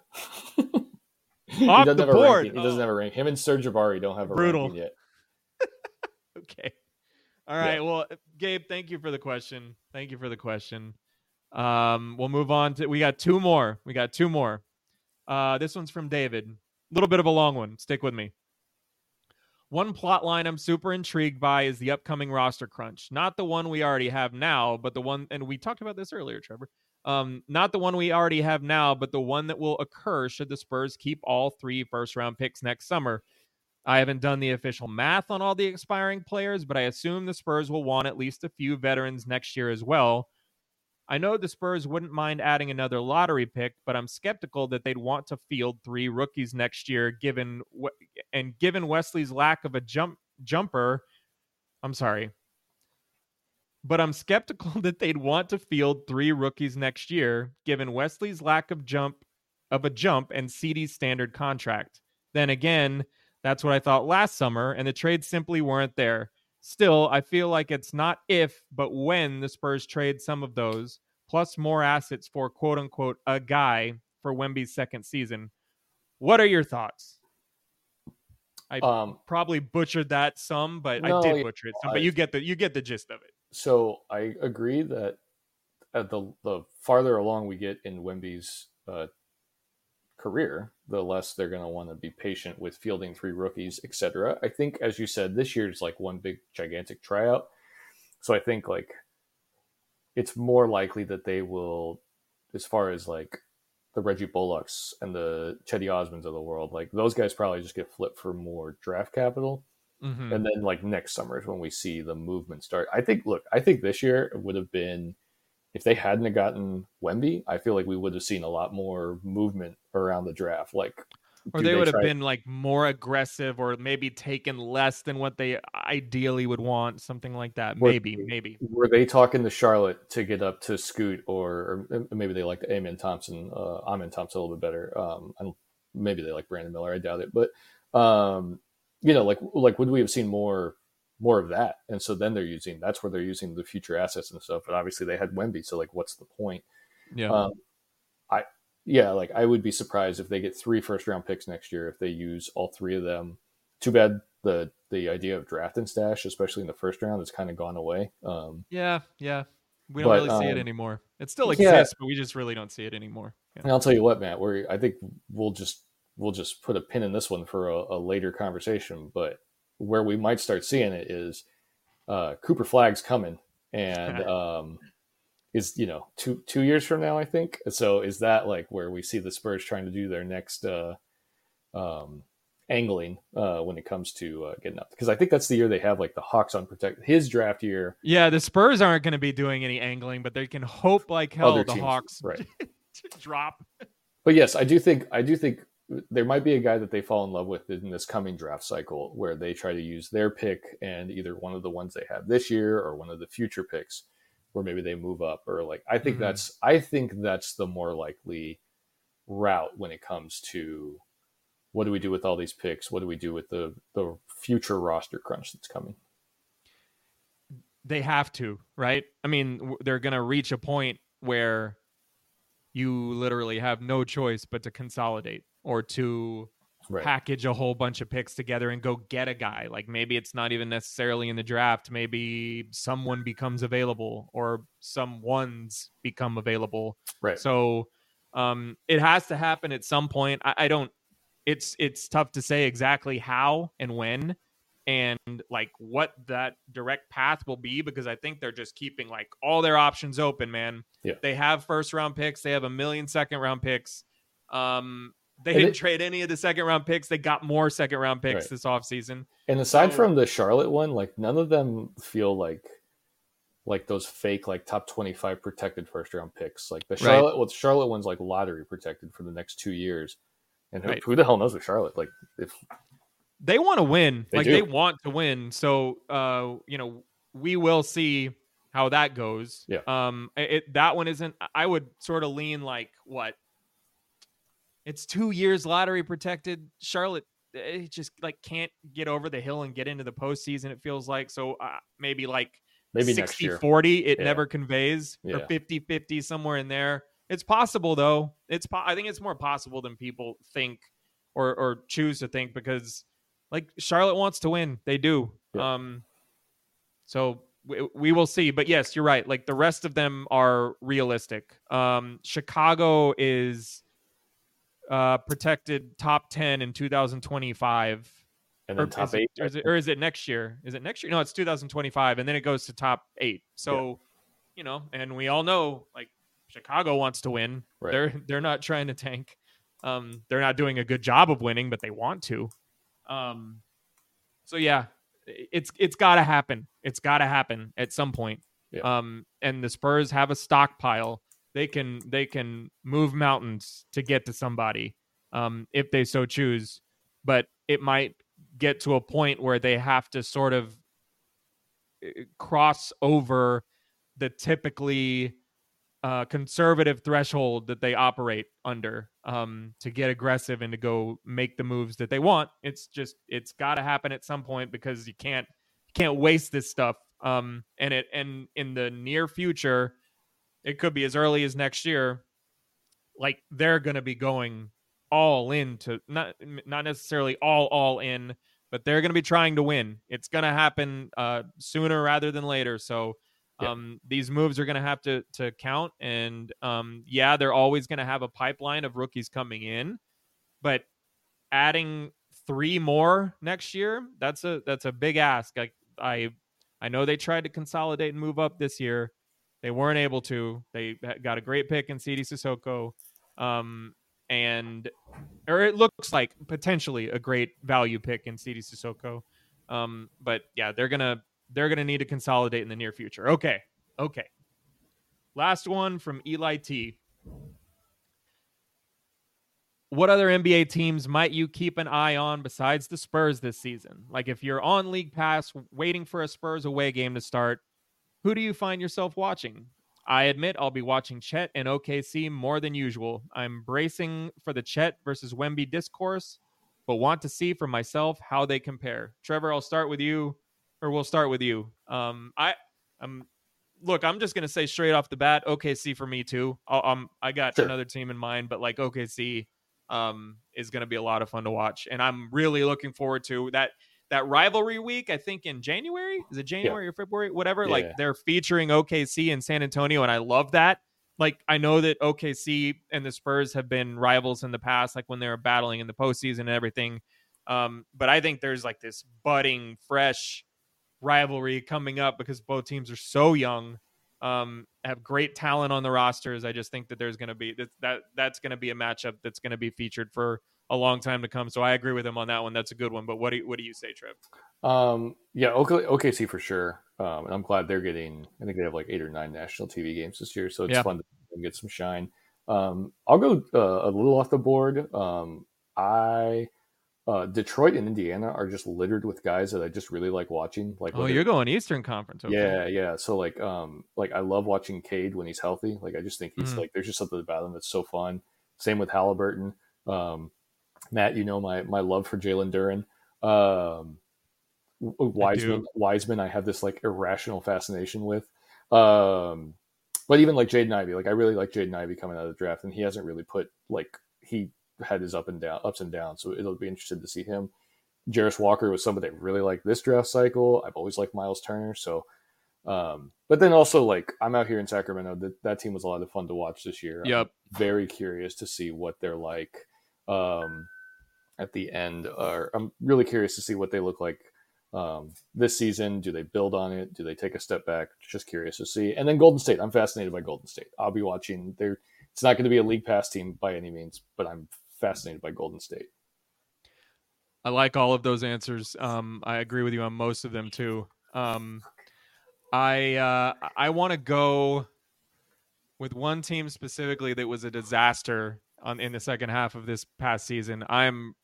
Off doesn't the board. ranking. He doesn't have a rank. Him and Sir'Jabari don't have a Brutal. yet. Okay. All right. Well, Gabe, thank you for the question. Thank you for the question. Um, we'll move on to we got two more. We got two more. Uh, this one's from David. A little bit of a long one. Stick with me. One plot line I'm super intrigued by is the upcoming roster crunch. Not the one we already have now, but the one and we talked about this earlier, Trevor. Um, not the one we already have now, but the one that will occur should the Spurs keep all three first round picks next summer. I haven't done the official math on all the expiring players, but I assume the Spurs will want at least a few veterans next year as well. I know the Spurs wouldn't mind adding another lottery pick, but I'm skeptical that they'd want to field three rookies next year, given and given Wesley's lack of a jump jumper. I'm sorry, but I'm skeptical that they'd want to field three rookies next year, given Wesley's lack of jump of a jump and Sidy's standard contract. Then again, that's what I thought last summer, and the trades simply weren't there. Still, I feel like it's not if, but when the Spurs trade some of those, plus more assets for quote unquote a guy for Wemby's second season. What are your thoughts? I Um, probably butchered that some, but No, I did butcher it some. But you get the you get the gist of it. so I agree that at the the farther along we get in Wemby's uh, career, the less they're going to want to be patient with fielding three rookies, etc. I think, as you said, this year is like one big gigantic tryout. So I think like it's more likely that they will, as far as like the Reggie Bullocks and the Cedi Osmans of the world, like those guys probably just get flipped for more draft capital Mhm. and then like next summer is when we see the movement start. I think. Look, I think this year would have been if they hadn't have gotten Wemby. I feel like we would have seen a lot more movement around the draft. Like, or do they would have been like more aggressive or maybe taken less than what they ideally would want something like that Or- maybe maybe Were they talking to Charlotte to get up to Scoot, or, or maybe they liked Amen Thompson, uh, Amen Thompson a little bit better. Um, I don't, maybe they like Brandon Miller. I doubt it, but um, you know, like like would we have seen more more of that? And so then they're using that's where they're using the future assets and stuff. But obviously they had Wemby, so like, what's the point? yeah Um, I yeah, like I would be surprised if they get three first round picks next year if they use all three of them. Too bad the the idea of draft and stash, especially in the first round, has kind of gone away. Um, yeah yeah we don't but, really see it um, anymore it still yeah. exists but we just really don't see it anymore yeah. and I'll tell you what, Matt, we I think we'll just we'll just put a pin in this one for a, a later conversation. But where we might start seeing it is uh, Cooper Flagg's coming, and um, is you know two two years from now, I think. So is that like where we see the Spurs trying to do their next uh, um, angling uh, when it comes to uh, getting up? Because I think that's the year they have like the Hawks on protect his draft year. yeah the spurs aren't going to be doing any angling but they can hope like hell Other the teams, hawks right? drop But yes, I do think I do think there might be a guy that they fall in love with in this coming draft cycle where they try to use their pick and either one of the ones they have this year or one of the future picks where maybe they move up or like I think Mhm. that's I think that's the more likely route when it comes to what do we do with all these picks? What do we do with the the future roster crunch that's coming? they have to right i mean they're going to reach a point where you literally have no choice but to consolidate or to Right. package a whole bunch of picks together and go get a guy. Like maybe it's not even necessarily in the draft. Maybe someone becomes available or some ones become available. Right. So um, it has to happen at some point. I, I don't. It's it's tough to say exactly how and when, and like what that direct path will be because I think they're just keeping like all their options open. Man, Yeah. they have first round picks. They have a million second round picks. Um, they And didn't it- trade any of the second round picks. They got more second round picks Right. this offseason. And aside So- from the Charlotte one, like none of them feel like like those fake like top twenty five protected first round picks. Like the Charlotte, well, the Charlotte one's like lottery protected for the next two years. And who, Right. who the hell knows with Charlotte? Like if they want to win. They like do. they want to win. So uh, you know, we will see how that goes. Yeah. Um it, it- that one isn't I would sort of lean like what? It's 2 years lottery protected. Charlotte it just like can't get over the hill and get into the postseason it feels like so uh, maybe like maybe 60 next year. 40 it Yeah. never conveys or Yeah. 50 50 somewhere in there it's possible though it's po- i think it's more possible than people think or or choose to think because like charlotte wants to win they do Yeah. um so we, we will see but yes you're right like the rest of them are realistic um chicago is uh protected top 10 in 2025 And or top is it- eight. or is, it, or is it next year? Is it next year? No, it's 2025, and then it goes to top eight. So, you know, and we all know like Chicago wants to win. Right. They're they're not trying to tank. Um, they're not doing a good job of winning, but they want to. Um, so yeah, it's it's got to happen. It's got to happen at some point. Yeah. Um, and the Spurs have a stockpile. They can they can move mountains to get to somebody, um, if they so choose. But it might get to a point where they have to sort of uh, cross over the typically uh, conservative threshold that they operate under um, to get aggressive and to go make the moves that they want. It's just it's got to happen at some point because you can't you can't waste this stuff. Um, and it and in the near future, it could be as early as next year. Like they're going to be going all in to not not necessarily all all in, but they're going to be trying to win. It's going to happen uh, sooner rather than later. So Yeah. um, these moves are going to have to to count, and um, yeah, they're always going to have a pipeline of rookies coming in, but adding three more next year that's a that's a big ask. Like I I know they tried to consolidate and move up this year. They weren't able to. They got a great pick in Sidy Cissoko. Um, and or it looks like potentially a great value pick in Sidy Cissoko. Um, but yeah, they're gonna they're gonna need to consolidate in the near future. Okay, okay. Last one from Eli T. What other NBA teams might you keep an eye on besides the Spurs this season? Like if you're on League Pass waiting for a Spurs away game to start, who do you find yourself watching? I admit I'll be watching Chet and OKC more than usual. I'm bracing for the Chet versus Wemby discourse, but want to see for myself how they compare. Trevor, I'll start with you, or we'll start with you. Um, I, I'm, look, I'm just gonna say straight off the bat, OKC for me too. I'll, um, I got Sure. another team in mind, but like OKC, um, is gonna be a lot of fun to watch, and I'm really looking forward to that that rivalry week. I think in January is it January or February, whatever. Yeah. Like they're featuring OKC in San Antonio, and I love that. Like I know that OKC and the Spurs have been rivals in the past, like when they were battling in the postseason and everything. Um, but I think there's like this budding, fresh rivalry coming up because both teams are so young, um, have great talent on the rosters. I just think that there's going to be that, that that's going to be a matchup that's going to be featured for a long time to come. So I agree with him on that one. That's a good one. But what do you, what do you say, Trev? Um, yeah, OK- OKC for sure. Um, and I'm glad they're getting. I think they have like eight or nine national TV games this year, so it's Yeah. fun to get some shine. Um, I'll go uh, a little off the board. Um, I uh, Detroit and Indiana are just littered with guys that I just really like watching. Like, Oh, you're going Eastern Conference. Okay. yeah, yeah. So like, um, like I love watching Cade when he's healthy. Like I just think he's Mhm. like, there's just something about him that's so fun. Same with Halliburton. Um, Matt, you know my my love for Jalen Duren. Um, Wiseman, Wiseman, I have this like irrational fascination with. Um, but even like Jaden Ivey, like I really like Jaden Ivey coming out of the draft, and he hasn't really put like he had his up and down ups and downs. So it'll be interesting to see him. Jarace Walker was somebody I really liked this draft cycle. I've always liked Miles Turner, so um, but then also like I'm out here in Sacramento. That that team was a lot of fun to watch this year. Yep. I'm very curious to see what they're like um, at the end. Or I'm really curious to see what they look like um, this season. Do they build on it? Do they take a step back? Just curious to see. And then Golden State. I'm fascinated by Golden State. I'll be watching. There, it's not going to be a league pass team by any means, but I'm fascinated by Golden State. I like all of those answers. Um, I agree with you on most of them too. Um, I uh, I want to go with one team specifically that was a disaster on in the second half of this past season. I'm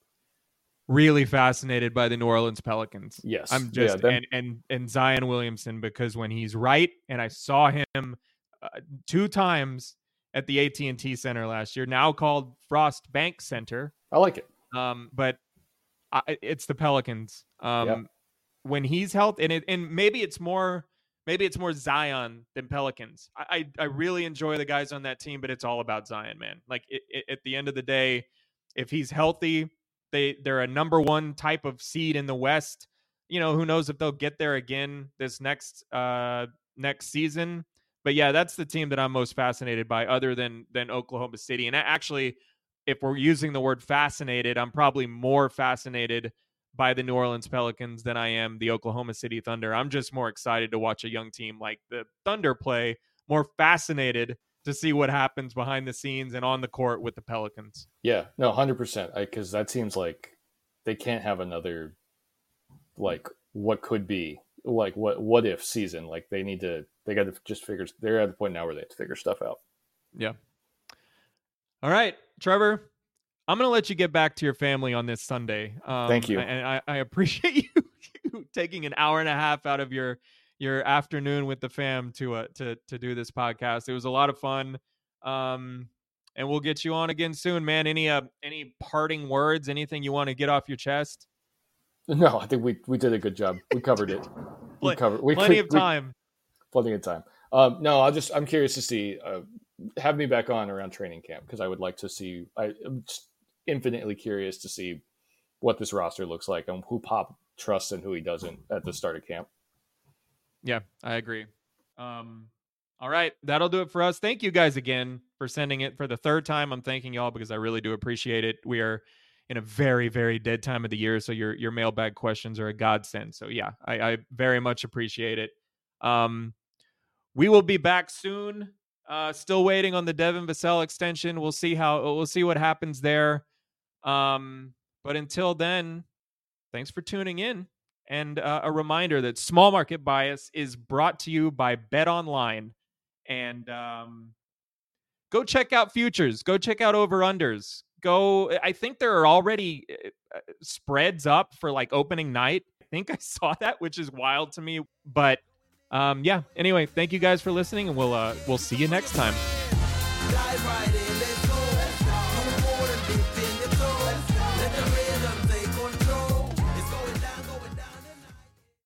really fascinated by the New Orleans Pelicans. Yes, I'm just yeah, and and and Zion Williamson because when he's right, and I saw him uh, two times at the AT and T Center last year, now called Frost Bank Center. I like it. Um, but I, it's the Pelicans. Um, Yep. when he's healthy, and it, and maybe it's more maybe it's more Zion than Pelicans. I, I I really enjoy the guys on that team, but it's all about Zion, man. Like it, it, at the end of the day, if he's healthy, they they're a number one type of seed in the West. You know, who knows if they'll get there again this next uh next season. But yeah, that's the team that I'm most fascinated by, other than than Oklahoma City. And actually, if we're using the word fascinated, I'm probably more fascinated by the New Orleans Pelicans than I am the Oklahoma City Thunder. I'm just more excited to watch a young team like the Thunder play, more fascinated to see what happens behind the scenes and on the court with the Pelicans. Yeah, no, hundred percent. Because that seems like they can't have another like what could be like what what if season. Like they need to they got to just figure. They're at the point now where they have to figure stuff out. Yeah. All right, Trevor. I'm gonna let you get back to your family on this Sunday. Um, Thank you. and I, I appreciate you taking an hour and a half out of your your afternoon with the fam to uh, to to do this podcast. It was a lot of fun. Um, and we'll get you on again soon, man. Any uh any parting words? Anything you want to get off your chest? No, I think we we did a good job. We covered it. We covered we Plenty we- of we- time. plenty of time. Um, no, I'll just I'm curious to see. Uh, have me back on around training camp because I would like to see. I, I'm just infinitely curious to see what this roster looks like and who Pop trusts and who he doesn't at the start of camp. Yeah, I agree. Um, all right, that'll do it for us. Thank you guys again for sending it for the third time. I'm thanking y'all because I really do appreciate it. We are in a very, very dead time of the year, so your your mailbag questions are a godsend. So yeah, I, I very much appreciate it. Um, we will be back soon. Uh, still waiting on the Devin Vassell extension. We'll see how we'll see what happens there. Um, but until then, thanks for tuning in. And uh, a reminder that small market bias is brought to you by Bet Online. And um, go check out futures. Go check out over unders. Go. I think there are already uh, spreads up for like opening night. I think I saw that, which is wild to me. But um, yeah. Anyway, thank you guys for listening, and we'll uh, we'll see you next time.